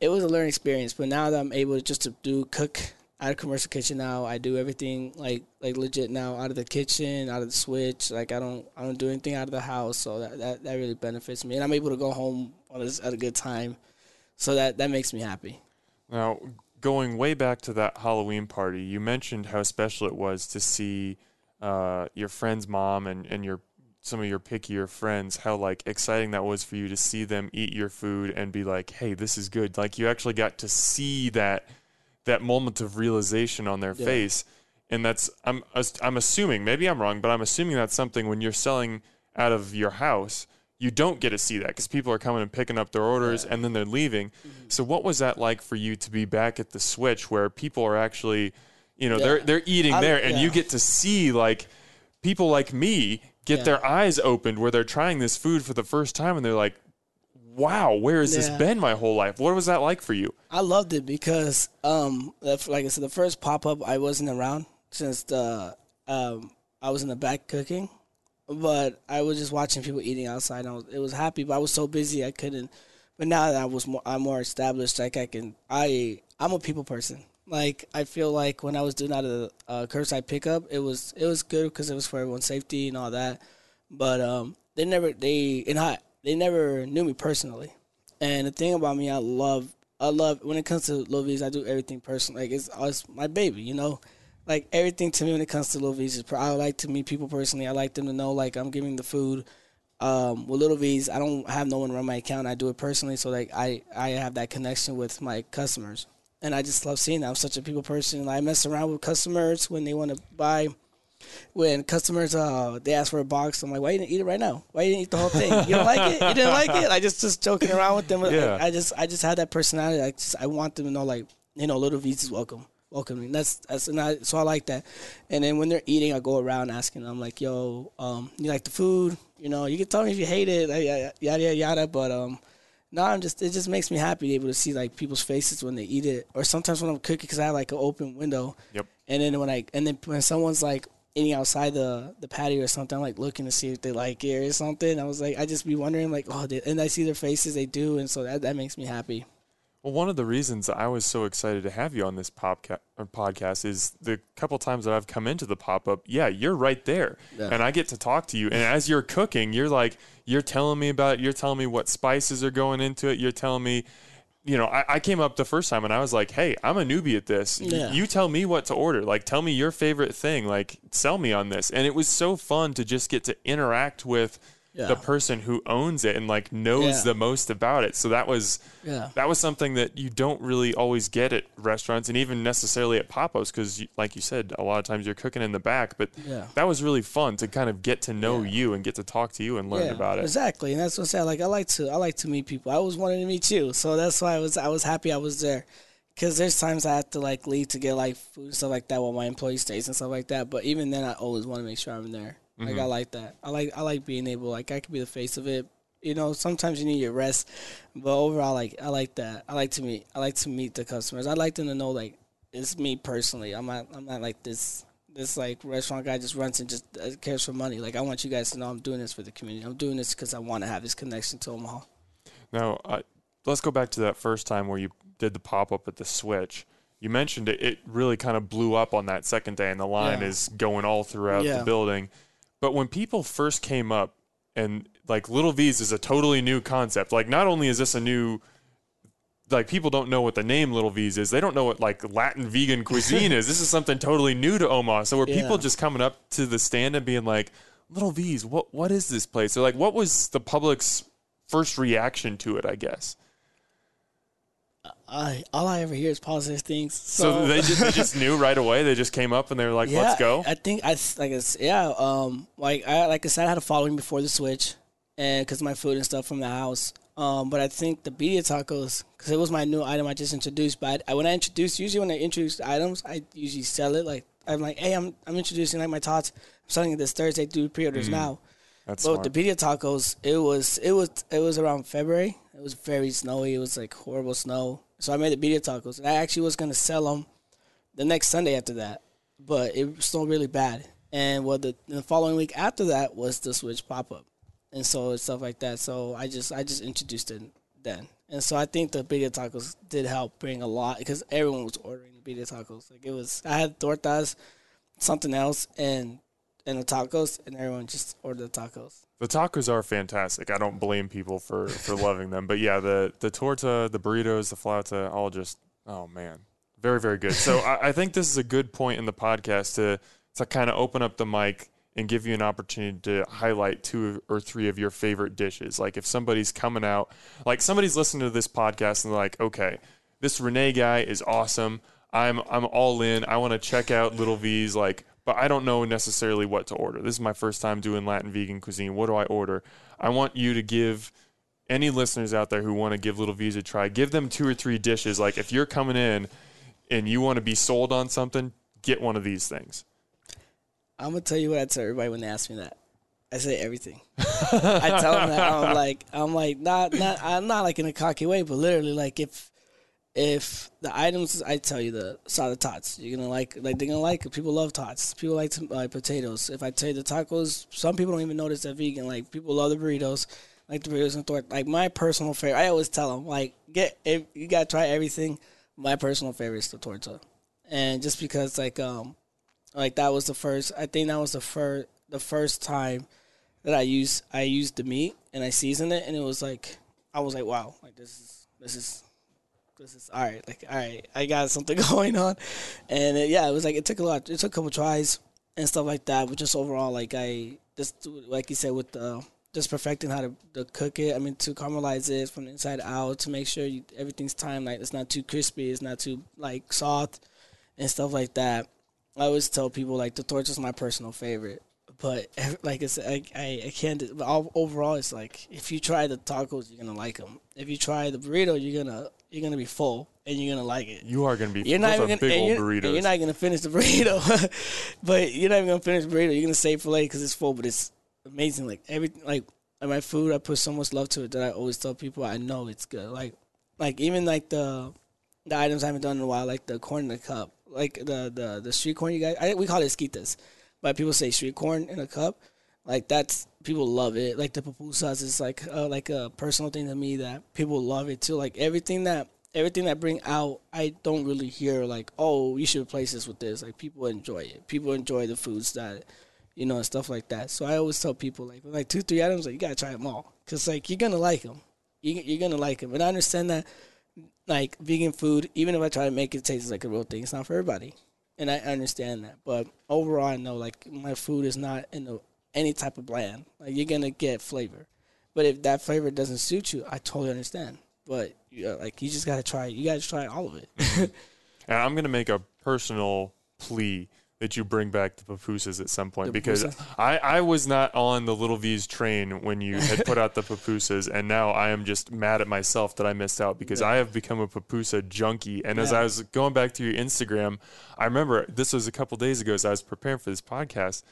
it was a learning experience. But now that I'm able just to do cook out of commercial kitchen now, I do everything like like legit now out of the kitchen, out of the switch. Like I don't I don't do anything out of the house. So that that, that really benefits me, and I'm able to go home a, at a good time. So that that makes me happy.
Now, going way back to that Halloween party, you mentioned how special it was to see uh, your friend's mom and, and your some of your pickier friends, how like exciting that was for you to see them eat your food and be like, "Hey, this is good." Like you actually got to see that that moment of realization on their
Yeah.
face, and that's I'm I'm assuming maybe I'm wrong, but I'm assuming that's something when you're selling out of your house. You don't get to see that because people are coming and picking up their orders and then they're leaving.
Mm-hmm.
So, what was that like for you to be back at the Switch where people are actually, you know,
Yeah.
they're they're eating
I'm-
there, and you get to see like people like me get
Yeah.
their eyes opened where they're trying this food for the first time, and they're like, "Wow, where has this been my whole life? What was that like for you?"
I loved it because, um, like I said, the first pop up I wasn't around since the um I was in the back cooking, but I was just watching people eating outside. I was, it was happy, but I was so busy I couldn't. But now that I was more, I'm more established. Like I can, I I'm a people person. Like I feel like when I was doing out of the uh, curbside pickup, it was it was good because it was for everyone's safety and all that. But um, they never they and I they never knew me personally. And the thing about me, I love, I love when it comes to V's, I do everything personal. Like it's, it's my baby, you know. Like everything to me when it comes to Little V's is. I like to meet people personally. I like them to know like I'm giving the food. Um, with Little V's, I don't have no one run my account. I do it personally, so like I I have that connection with my customers, and I just love seeing that. I'm such a people person. I mess around with customers when they want to buy when customers uh they ask for a box, I'm like, why you didn't eat it right now? Why you didn't eat the whole thing? You don't like it? You didn't like it? I just just joking around with them.
Yeah.
I, I just I just had that personality. I just I want them to know like you know Little V's is welcome. Welcoming. That's that's and I, so I like that. And then when they're eating, I go around asking them like, "Yo, um, you like the food? You know, you can tell me if you hate it, like, yada yada yada." But um, no, I'm just it just makes me happy to be able to see like people's faces when they eat it, or sometimes when I'm cooking because I have like an open window.
Yep.
And then when I and then when someone's like eating outside the the patio or something, I'm like looking to see if they like it or something. I was like, I just be wondering like, oh, they, and I see their faces, they do, and so that that makes me happy.
Well, one of the reasons I was so excited to have you on this popca- or podcast is the couple times that I've come into the pop up. Yeah, you're right there,
Yeah.
and I get to talk to you. And as you're cooking, you're like, you're telling me about it. You're telling me what spices are going into it. You're telling me, you know, I, I came up the first time and I was like, hey, I'm a newbie at this.
Yeah.
You tell me what to order. Like, tell me your favorite thing. Like, sell me on this. And it was so fun to just get to interact with
Yeah.
the person who owns it and like knows
Yeah.
the most about it. So that was
Yeah.
that was something that you don't really always get at restaurants and even necessarily at pop-ups because like you said a lot of times you're cooking in the back but
Yeah.
that was really fun to kind of get to know you and get to talk to you and learn about it
Exactly, and that's what I said. Like I like to, I like to meet people. I always wanted to meet you, so that's why I was, I was happy I was there. Cause there's times I have to like leave to get like food and stuff like that while my employee stays and stuff like that. But even then, I always want to make sure I'm there. Like
Mm-hmm.
I like that. I like, I like being able, like I could be the face of it. You know, sometimes you need your rest, but overall, like I like that. I like to meet, I like to meet the customers. I like them to know like it's me personally. I'm not, I'm not like this this like restaurant guy just runs and just uh, cares for money. Like I want you guys to know I'm doing this for the community. I'm doing this because I want to have this connection to Omaha.
now uh, let's go back to that first time where you did the pop-up at the switch you mentioned it, it really kind of blew up on that second day and the line
Yeah.
is going all throughout the building but when people first came up and like little v's is a totally new concept like not only is this a new like people don't know what the name Little V's is. They don't know what like Latin vegan cuisine is. This is something totally new to Omaha. So were people just coming up to the stand and being like, "Little V's, what what is this place?" Or like, what was the public's first reaction to it? I guess.
I all I ever hear is positive things.
So,
So,
they just, they just *laughs* knew right away. They just came up and they were like,
yeah,
"Let's go."
I think I like it's yeah. Um, like I like I said, I had a following before the switch, and because my food and stuff from the house. Um, but I think the birria tacos because it was my new item I just introduced. But I, when I introduce, usually when I introduce items, I usually sell it. Like I'm like, hey, I'm I'm introducing like my tots. I'm selling it this Thursday. Do pre-orders now.
That's
But
smart.
the birria tacos, it was it was it was around February. It was very snowy. It was like horrible snow. So I made the birria tacos, and I actually was gonna sell them the next Sunday after that, but it snowed really bad. And what the, the following week after that was the switch pop up, and so it's stuff like that. So I just I just introduced it then, and so I think the birria tacos did help bring a lot because everyone was ordering the birria tacos. Like it was I had tortas, something else, and and the tacos, and everyone just ordered the tacos.
The tacos are fantastic. I don't blame people for for loving them. But yeah, the the torta, the burritos, the flauta, all just oh man, very very good. So I, I think this is a good point in the podcast to to kind of open up the mic and give you an opportunity to highlight two or three of your favorite dishes. Like if somebody's coming out, like somebody's listening to this podcast and they're like, okay, this Rene guy is awesome. I'm I'm all in. I want to check out Little V's like but I don't know necessarily what to order. This is my first time doing Latin vegan cuisine. What do I order? I want you to give any listeners out there who want to give Little V's a try, give them two or three dishes. Like if you're coming in and you want to be sold on something, get one of these things.
I'm gonna tell you what I tell everybody when they ask me that. I say everything. I tell them that I'm *laughs* like I'm like not not I'm not like in a cocky way, but literally like if if the items I tell you the solid tots, you're gonna like like they're gonna like it. People love tots. People like to, like potatoes. If I tell you the tacos, some people don't even notice they're vegan. Like people love the burritos, like the burritos and torta. Like my personal favorite, I always tell them like get if you gotta try everything. My personal favorite is the torta, and just because like um like that was the first. I think that was the first the first time that I used I used the meat and I seasoned it, and it was like I was like, wow, like this is this is this is all right. Like all right, I got something *laughs* going on, and it, yeah, it was like it took a lot. It took a couple tries and stuff like that, but just overall, like I just like you said with the just perfecting how to, to cook it. I mean, to caramelize it from the inside out to make sure you, everything's timed. Like it's not too crispy, it's not too like soft and stuff like that. I always tell people like the torch is my personal favorite, but like I said, I, I, I can't. But all, overall, it's like if you try the tacos, you're gonna like them. If you try the burrito, you're gonna you're gonna be full and you're gonna like it.
You are gonna be.
You're not even gonna,
big old burritos.
you're not gonna finish the *laughs* burrito, but you're not even gonna finish the burrito. You're gonna save filet because it's full, but it's amazing. Like every like like my food, I put so much love to it that I always tell people I know it's good. Like like even like the the items I haven't done in a while, like the corn in the cup, like the the the street corn. You guys, I, we call it esquitas, but people say street corn in a cup. Like that's people love it. Like the pupusas is like uh, like a personal thing to me that people love it too. Like everything that everything that bring out, I don't really hear like oh you should replace this with this. Like people enjoy it. People enjoy the foods that you know and stuff like that. So I always tell people like like two three items like you gotta try them all because like you're gonna like them. You, you're gonna like them, and I understand that like vegan food, even if I try to make it taste like a real thing, it's not for everybody. And I understand that. But overall I know like my food is not in the, any type of bland. Like you're gonna get flavor. But if that flavor doesn't suit you, I totally understand. But you like you just gotta try you gotta try all of it. *laughs*
And I'm gonna make a personal plea that you bring back the pupusas at some point
The
because? I, I was not on the Little V's train when you had put out the *laughs* pupusas, and now I am just mad at myself that I missed out because I have become a pupusa junkie. And as I was going back to your Instagram, I remember this was a couple days ago as I was preparing for this podcast.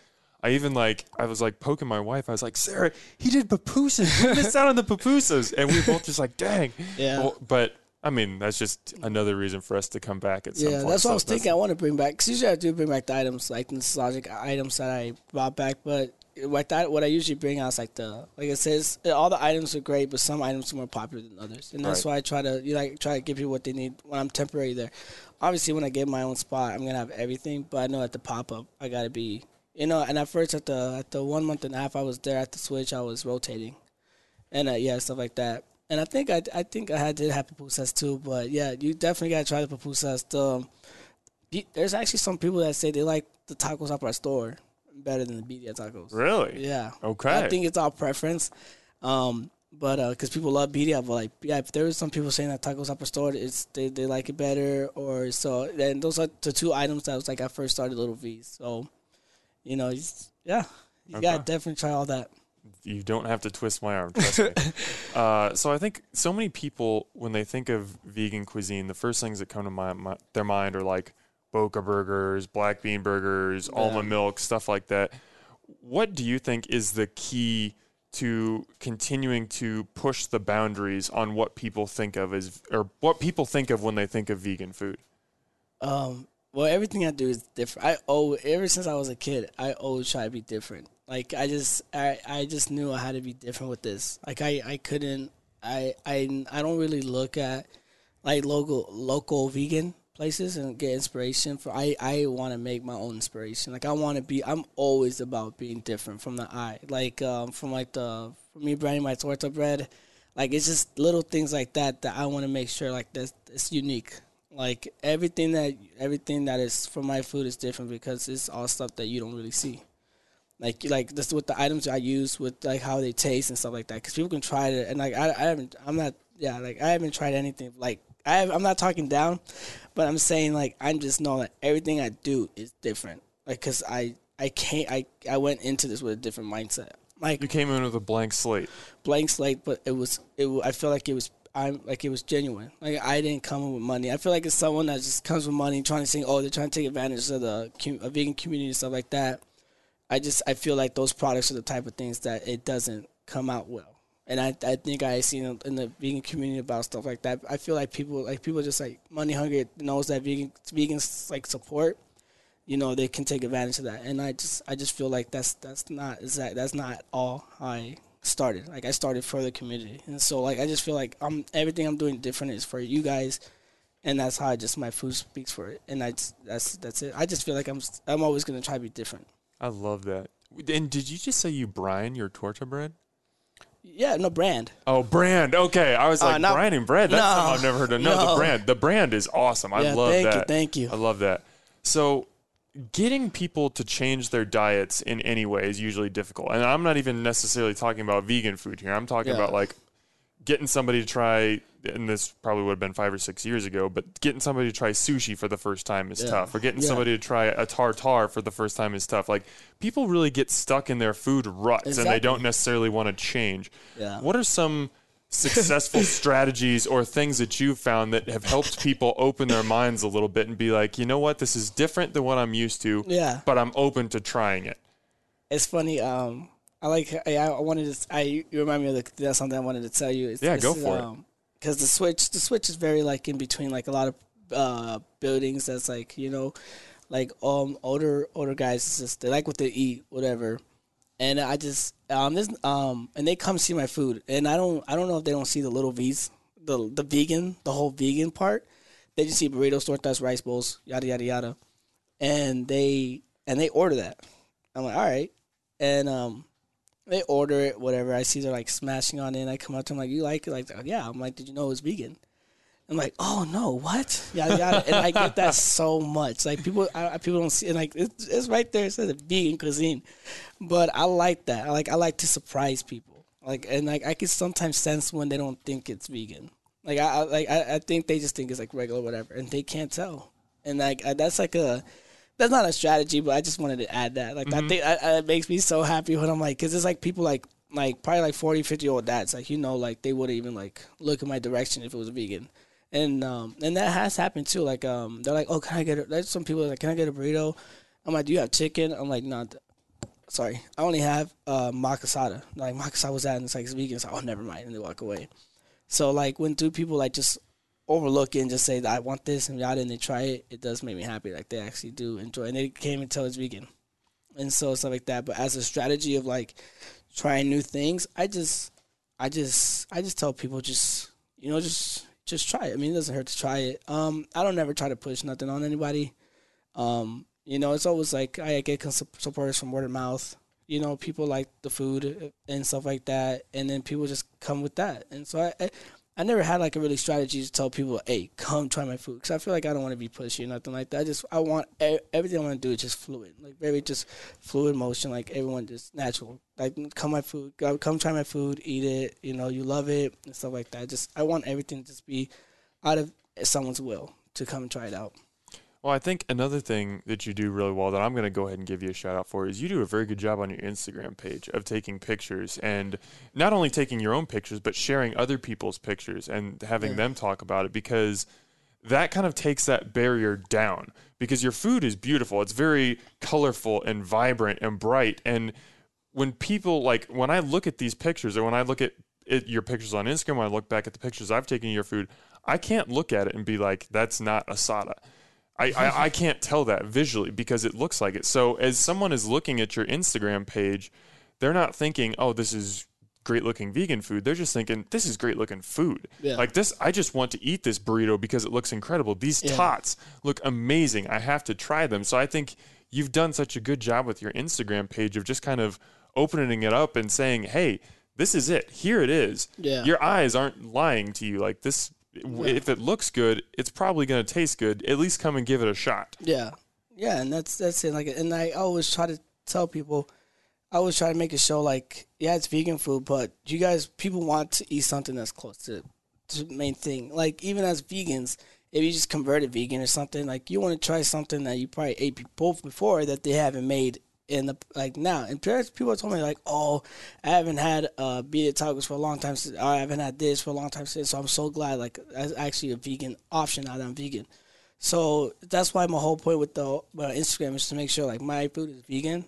I even like I was like poking my wife. I was like, Sarah, he did pupusas. You missed out on the pupusas, and we both just like, dang.
Yeah.
Well, but I mean, that's just another reason for us to come back at some
Yeah,
point.
that's what
So
I was thinking. I want to bring back because usually I do bring back the items like the nostalgic items that I brought back, but what that what I usually bring out is like the like it says all the items are great, but some items are more popular than others, and that's
Right.
why I try to you know, like try to give people what they need when I'm temporary there. Obviously, when I get my own spot, I'm gonna have everything, but I know at the pop up, I gotta be you know. And at first, at the at the one month and a half I was there at the switch, I was rotating, and uh, yeah, stuff like that. And I think I, I think I had did have pupusas too, but yeah, you definitely gotta try the pupusas. The there's actually some people that say they like the tacos al pastor better than the birria tacos.
really
Yeah.
okay.
I think it's all preference. Um, but because people love birria, but like yeah, if there was some people saying that tacos al pastor, it's they, they like it better, or so. Then those are the two items that was like I first started Little V's. So, you know, yeah, you gotta definitely try all that.
you don't have to twist my arm. Trust me. *laughs* uh, so I think so many people, when they think of vegan cuisine, the first things that come to my, my their mind are like Boca burgers, black bean burgers, almond milk, stuff like that. What do you think is the key to continuing to push the boundaries on what people think of as, or what people think of when they think of vegan food?
Um, well, everything I do is different. I owe ever since I was a kid. I always try to be different. Like I just, I, I just knew I had to be different with this. Like I, I couldn't. I, I, I don't really look at like local, local vegan places and get inspiration for. I, I want to make my own inspiration. Like I want to be. I'm always about being different from the eye. Like um, from like the for me branding my torta bread. Like it's just little things like that that I want to make sure like that's it's unique like everything that everything that is for my food is different because it's all stuff that you don't really see like like this with the items i use with like how they taste and stuff like that because people can try it and like I, I haven't i'm not yeah like i haven't tried anything like I have, i'm not talking down but i'm saying like I'm just know that everything i do is different like because i i can't i i went into this with a different mindset like
You came in with a blank slate.
blank slate, but it was it. I feel like it was I'm like it was genuine. Like I didn't come with money. I feel like it's someone that just comes with money, trying to say, oh, they're trying to take advantage of the a vegan community and stuff like that. I just I feel like those products are the type of things that it doesn't come out well. And I, I think I seen in the vegan community about stuff like that. I feel like people like people just like money hungry knows that vegan vegans like support you know they can take advantage of that and i just i just feel like that's that's not that that's not all i started like i started for the community and so like i just feel like i'm everything i'm doing different is for you guys and that's how I just my food speaks for it and just, that's that's it i just feel like i'm i'm always going to try to be different
I love that. And did you just say you brine your torta bread?
yeah no brand
Oh, brand. Okay, I was
Uh,
like
not-
brining bread. That's
no,
something I've never heard of. No, the brand. The brand is awesome. I
yeah
love
thank
that.
you thank you
I love that. So, getting people to change their diets in any way is usually difficult. And I'm not even necessarily talking about vegan food here. I'm talking
Yeah.
about like getting somebody to try and this probably would have been 5 or 6 years ago, but getting somebody to try sushi for the first time is
Yeah.
tough. Or getting
Yeah.
somebody to try a tartar for the first time is tough. Like people really get stuck in their food ruts and they don't necessarily want to change.
Yeah.
What are some successful *laughs* strategies or things that you've found that have helped people open their minds a little bit and be like, you know what, this is different than what I'm used to,
Yeah.
but I'm open to trying it.
It's funny. Um, I like. I, I wanted to. I you remind me of the, that's something I wanted to tell you. It's,
Yeah, go for it.
it. Because the switch, the switch is very like in between like a lot of uh, buildings. That's like you know, like um older older guys. Just they like what they eat, whatever. And I just um this um and they come see my food, and I don't I don't know if they don't see the little V's, the the vegan, the whole vegan part. They just see burritos, tortas, rice bowls, yada yada yada, and they and they order that. I'm like, all right, and um, they order it, whatever. I see they're like smashing on it. And I come up to them like, you like it? Like, yeah. I'm like, did you know it was vegan? I'm like, oh no, what? Yeah, yada. and I get that *laughs* so much. Like people, I, people don't see. And like it's, it's right there. It says vegan cuisine, but I like that. I like I like to surprise people. Like and like I can sometimes sense when they don't think it's vegan. Like I, I like I, I think they just think it's like regular whatever, and they can't tell. And like I, that's like a that's not a strategy, but I just wanted to add that. Like I mm-hmm. think I, it makes me so happy when I'm like, because it's like people like like probably like 40, 50 year old dads, like you know, like they wouldn't even like look in my direction if it was vegan. And um and that has happened too. Like um they're like, oh, can I get it? There's some people like, can I get a burrito? I'm like, do you have chicken? I'm like, no. sorry, I only have uh macasada. Like macasada was that, and it's like it's vegan. So oh, never mind, and they walk away. So like when two people like just overlook it and just say I want this and yada and they try it, it does make me happy. Like they actually do enjoy, and they can't even tell it's vegan, and so stuff like that. But as a strategy of like trying new things, I just, I just, I just tell people just you know just just try it. I mean, it doesn't hurt to try it. Um, I don't ever try to push nothing on anybody. Um, you know, it's always like I get supporters from word of mouth. You know, people like the food and stuff like that, and then people just come with that. And so I, I, I never had like a really strategy to tell people, "Hey, come try my food," because I feel like I don't want to be pushy or nothing like that. I just I want everything I want to do is just fluid, like very just fluid motion, like everyone just natural. Like come my food, come try my food, eat it. You know, you love it and stuff like that. Just I want everything to just be out of someone's will to come try it out.
Well, I think another thing that you do really well that I'm going to go ahead and give you a shout out for is you do a very good job on your Instagram page of taking pictures and not only taking your own pictures, but sharing other people's pictures and having
Yeah.
them talk about it because that kind of takes that barrier down because your food is beautiful. It's very colorful and vibrant and bright. And when people like, when I look at these pictures or when I look at it, your pictures on Instagram, when I look back at the pictures I've taken of your food, I can't look at it and be like, that's not asada. I, I, I can't tell that visually because it looks like it. So as someone is looking at your Instagram page, they're not thinking, "Oh, this is great looking vegan food." They're just thinking, "This is great looking food."
Yeah.
Like this, I just want to eat this burrito because it looks incredible. These
Yeah.
tots look amazing. I have to try them. So I think you've done such a good job with your Instagram page of just kind of opening it up and saying, "Hey, this is it. Here it is."
Yeah.
Your eyes aren't lying to you. Like this, if it looks good, it's probably going to taste good. At least come and give it a shot.
Yeah, yeah, and that's that's it. Like, and I always try to tell people, I always try to make a show like, yeah, it's vegan food, but you guys, people want to eat something that's close to, to the main thing. Like, even as vegans, if you just converted vegan or something, like you want to try something that you probably ate both before that they haven't made in the like now. And parents, people told me like, oh, I haven't had uh birria tacos for a long time. Since, I haven't had this for a long time since. So I'm so glad like that's actually a vegan option now that I'm vegan. So that's why my whole point with the uh, Instagram is to make sure like my food is vegan,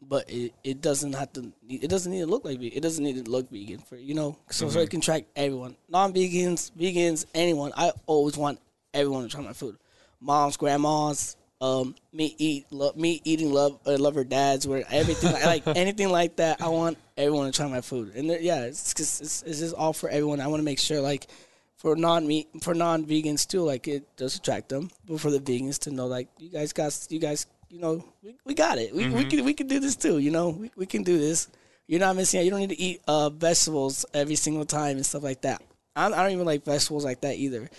but it, it doesn't have to. It doesn't need to look like vegan. It doesn't need to look vegan for you know. So so it can track everyone, non-vegans, vegans, anyone. I always want everyone to try my food. Moms, grandmas, um, me eat, love, me eating love, uh, lover dads, where everything like, like *laughs* anything like that. I want everyone to try my food, and yeah, it's it's, it's just all for everyone. I want to make sure like for non meat for non vegans too, like it does attract them, but for the vegans to know like you guys got you guys you know we, we got it. We we can we can do this too. You know we we can do this. You're not missing out. You don't need to eat uh, vegetables every single time and stuff like that. I, I don't even like vegetables like that either.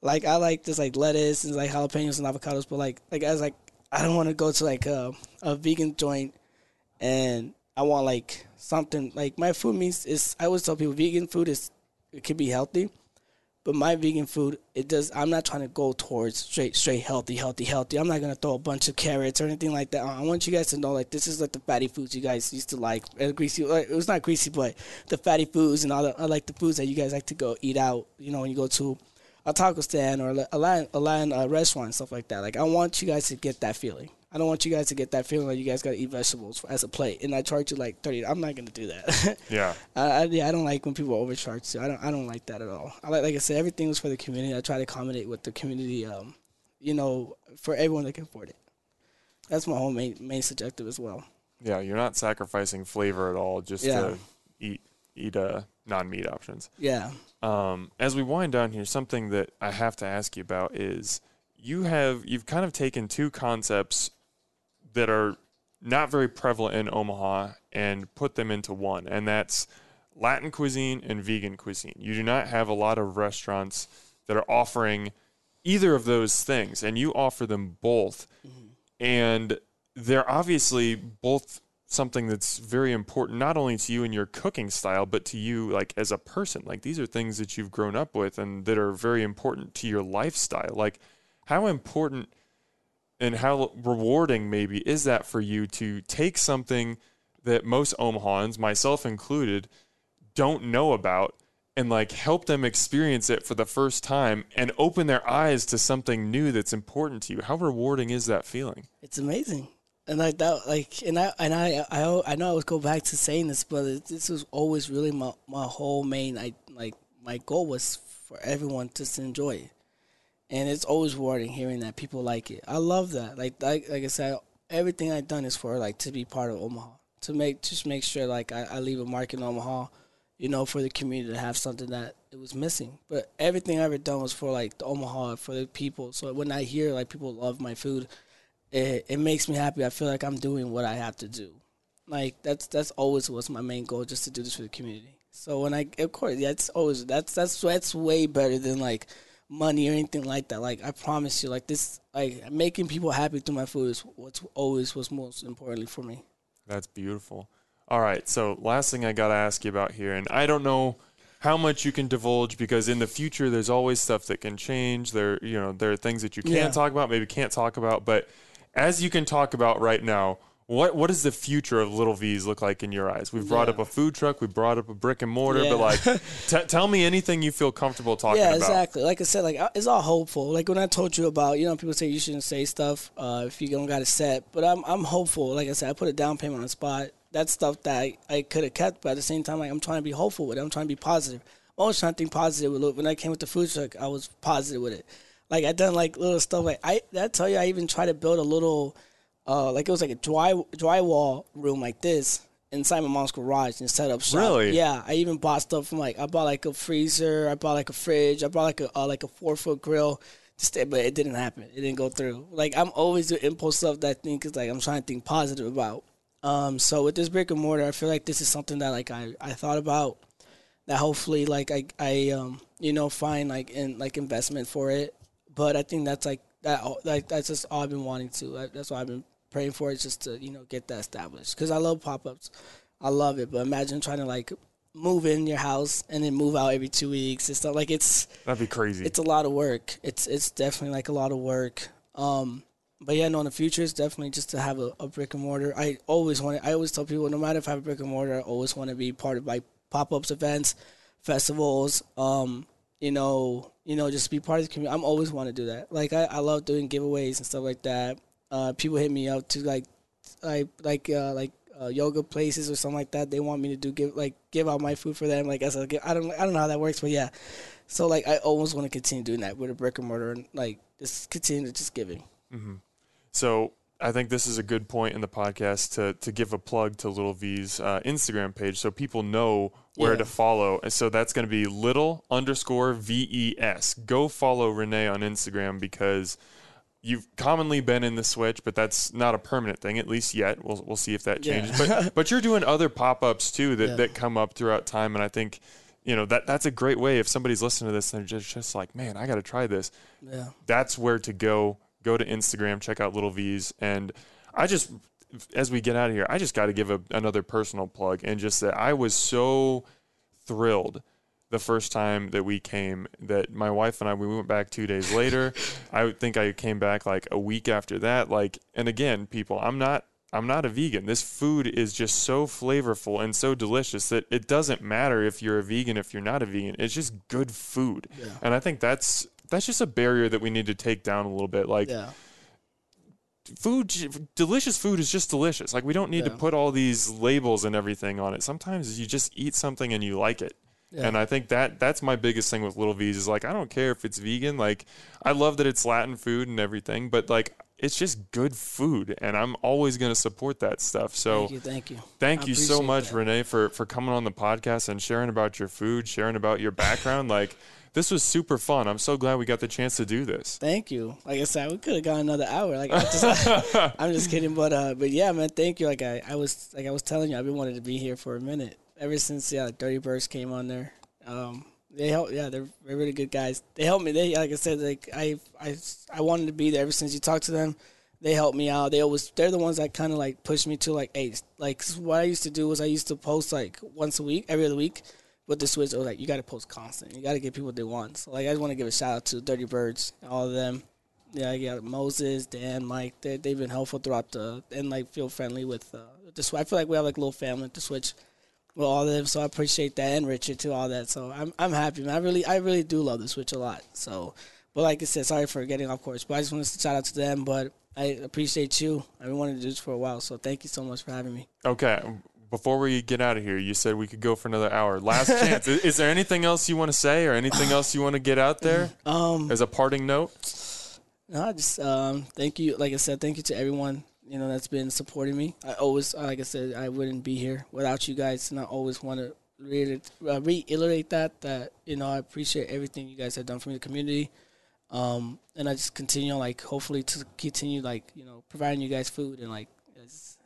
Like I like just like lettuce and like jalapenos and avocados, but like like as like I don't want to go to like a a vegan joint and I want like something like my food means is I always tell people vegan food is it can be healthy, But my vegan food, it does. I'm not trying to go towards straight, straight healthy, healthy, healthy. I'm not gonna throw a bunch of carrots or anything like that. I want you guys to know, like, this is like the fatty foods you guys used to like. Uh, greasy, like, it was not greasy, but the fatty foods and all the, I like the foods that you guys like to go eat out. You know, when you go to a taco stand or a Latin, a Latin uh, restaurant, stuff like that. Like, I want you guys to get that feeling. I don't want you guys to get that feeling like you guys got to eat vegetables as a plate, and I charge you like thirty. I'm not gonna do that. *laughs*
Yeah.
I, I, yeah, I don't like when people overcharge. Too. I don't. I don't like that at all. I like, like I said, everything was for the community. I try to accommodate with the community. Um, you know, for everyone that can afford it. That's my whole main main subjective as well.
Yeah, you're not sacrificing flavor at all just
Yeah.
to eat eat uh, non-meat options.
Yeah.
Um, as we wind down here, something that I have to ask you about is you have you've kind of taken two concepts that are not very prevalent in Omaha and put them into one, and that's Latin cuisine and vegan cuisine. You do not have a lot of restaurants that are offering either of those things, and you offer them both. And they're obviously both something that's very important, not only to you and your cooking style, but to you like as a person. Like these are things that you've grown up with and that are very important to your lifestyle. Like how important and how rewarding maybe is that for you to take something that most Omahans, myself included, don't know about and like help them experience it for the first time and open their eyes to something new that's important to you. How rewarding is that feeling?
It's amazing. And like that, like, and I and I, I, I know I always go back to saying this, but it, this was always really my my whole main, I like my goal was for everyone just to enjoy it, and it's always rewarding hearing that people like it. I love that. Like, like, like I said, everything I've done is for like to be part of Omaha, to make just make sure like I, I leave a mark in Omaha, you know, for the community to have something that it was missing. But everything I ever done was for like the Omaha, for the people. So when I hear like people love my food it, it makes me happy. I feel like I'm doing what I have to do. Like that's that's always was my main goal, just to do this for the community. So when I, of course, yeah, it's always that's that's that's way better than like money or anything like that. Like I promise you, like this, like making people happy through my food is what's always was most importantly for me.
That's beautiful. All right, so last thing I got to ask you about here, and I don't know how much you can divulge because in the future there's always stuff that can change. There, you know, there are things that you can
Yeah.
talk about, maybe can't talk about, but as you can talk about right now, what what does the future of Little V's look like in your eyes? We've brought
Yeah.
up a food truck, we brought up a brick and mortar, but like, *laughs* t- tell me anything you feel comfortable talking
yeah,
about.
Yeah, exactly. Like I said, like it's all hopeful. Like when I told you about, you know, people say you shouldn't say stuff uh, if you don't got it set, but I'm I'm hopeful. Like I said, I put a down payment on the spot. That's stuff that I, I could have kept, but at the same time, like I'm trying to be hopeful with it. I'm trying to be positive. I'm always trying to think positive with it. When I came with the food truck, I was positive with it. Like I done like little stuff. Like I, that tell you, I even tried to build a little, uh, like it was like a dry drywall room like this inside my mom's garage and set up shop.
Really?
Yeah, I even bought stuff from like I bought like a freezer, I bought like a fridge, I bought like a uh, like a four foot grill. Just but it didn't happen. It didn't go through. Like I'm always doing impulse stuff that I think is like I'm trying to think positive about. Um, so with this brick and mortar, I feel like this is something that like I, I thought about that hopefully like I I um you know find like in like investment for it. But I think that's like that like that's just all I've been wanting to. That's what I've been praying for is just to you know get that established because I love pop ups. I love it, but imagine trying to like move in your house and then move out every two weeks It's stuff. Like it's
That'd be crazy.
it's a lot of work. It's it's definitely like a lot of work. Um, but yeah, no, in the future, it's definitely just to have a, a brick and mortar. I always want. I always tell people, no matter if I have a brick and mortar, I always want to be part of like pop ups, events, festivals. Um, you know, you know, just be part of the community. I'm always want to do that. Like I, I love doing giveaways and stuff like that. Uh, people hit me up to like, like like uh, like uh, yoga places or something like that. They want me to do give like give out my food for them. Like as a. I don't I don't know how that works, but yeah. So like I always want to continue doing that with a brick and mortar and like just continue to just giving.
So I think this is a good point in the podcast to to give a plug to Little V's uh, Instagram page so people know where
Yeah.
to follow. And so that's going to be little underscore ves. Go follow Rene on Instagram because you've commonly been in the switch, but that's not a permanent thing at least yet. We'll we'll see if that
Yeah.
changes. But *laughs* but you're doing other pop ups too that
Yeah.
that come up throughout time, and I think. You know that that's a great way. If somebody's listening to this and they're just, just like, man, I got to try this
Yeah.
that's where to go. Go to Instagram, check out Little V's, and I just as we get out of here, I just got to give a, another personal plug and just that I was so thrilled the first time that we came that my wife and I we went back 2 days *laughs* later. I think I came back like a week after that like and again people I'm not I'm not a vegan. This food is just so flavorful and so delicious that it doesn't matter if you're a vegan if you're not a vegan. It's just good food.
Yeah.
And I think that's that's just a barrier that we need to take down a little bit like
Yeah.
food delicious food is just delicious like we don't need to put all these labels and everything on it sometimes you just eat something and you like it
Yeah.
and i think that that's my biggest thing with little v's is like i don't care if it's vegan like i love that it's latin food and everything but like it's just good food and i'm always going to support that stuff so
Thank you. Thank you.
Thank
I
you so much,
that.
Rene, for for coming on the podcast and sharing about your food, sharing about your background. like this was super fun. I'm so glad we got the chance to do this.
Thank you. Like I said, we could have gone another hour. Like I just, *laughs* I'm just kidding, but uh, but yeah, man, thank you. Like I, I was like I was telling you, I've been wanting to be here for a minute ever since yeah, Dirty Birds came on there. Um, they help. Yeah, they're, they're really good guys. They helped me. They like I said, like I I I wanted to be there ever since you talked to them. They helped me out. They always they're the ones that kind of like pushed me to like hey like what I used to do was I used to post like once a week, every other week. With the switch, it was like you got to post constant. You got to give people what they want. So like I just want to give a shout out to Dirty Birds, all of them. Yeah, I got Moses, Dan, Mike. They they've been helpful throughout the and like feel friendly with uh, the switch. I feel like we have like a little family at the switch with all of them. So I appreciate that and Richard too, all that. So I'm I'm happy, man. I really I really do love the switch a lot. So, but like I said, sorry for getting off course. But I just wanted to shout out to them. But I appreciate you. I've been wanting to do this for a while. So thank you so much for having me.
Okay. Before we get out of here, you said we could go for another hour. Last chance. is, is there anything else you want to say or anything else you want to get out there *laughs*
Um,
as a parting note?
No, I just um, thank you. Like I said, thank you to everyone you know that's been supporting me. I always, like I said, I wouldn't be here without you guys, and I always want to reiterate, uh, reiterate that that you know I appreciate everything you guys have done for me, the community, um, and I just continue like hopefully to continue like you know providing you guys food and like just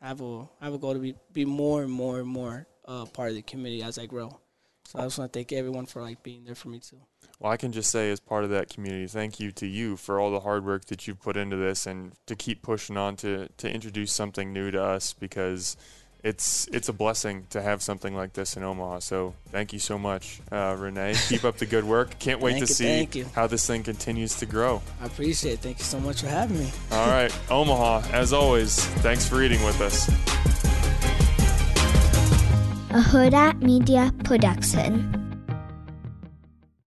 have have a have a goal to be be more and more and more uh, part of the community as I grow. So I just want to thank everyone for like being there for me too.
Well, I can just say, as part of that community, thank you to you for all the hard work that you've put into this and to keep pushing on to, to introduce something new to us because it's it's a blessing to have something like this in Omaha. So thank you so much, uh, Rene. Keep up the good work. Can't wait
Thank
to see
thank you.
how this thing continues to grow.
I appreciate it. Thank you so much for having me.
All right, *laughs* Omaha, as always, thanks for eating with us.
a Huda Media Production.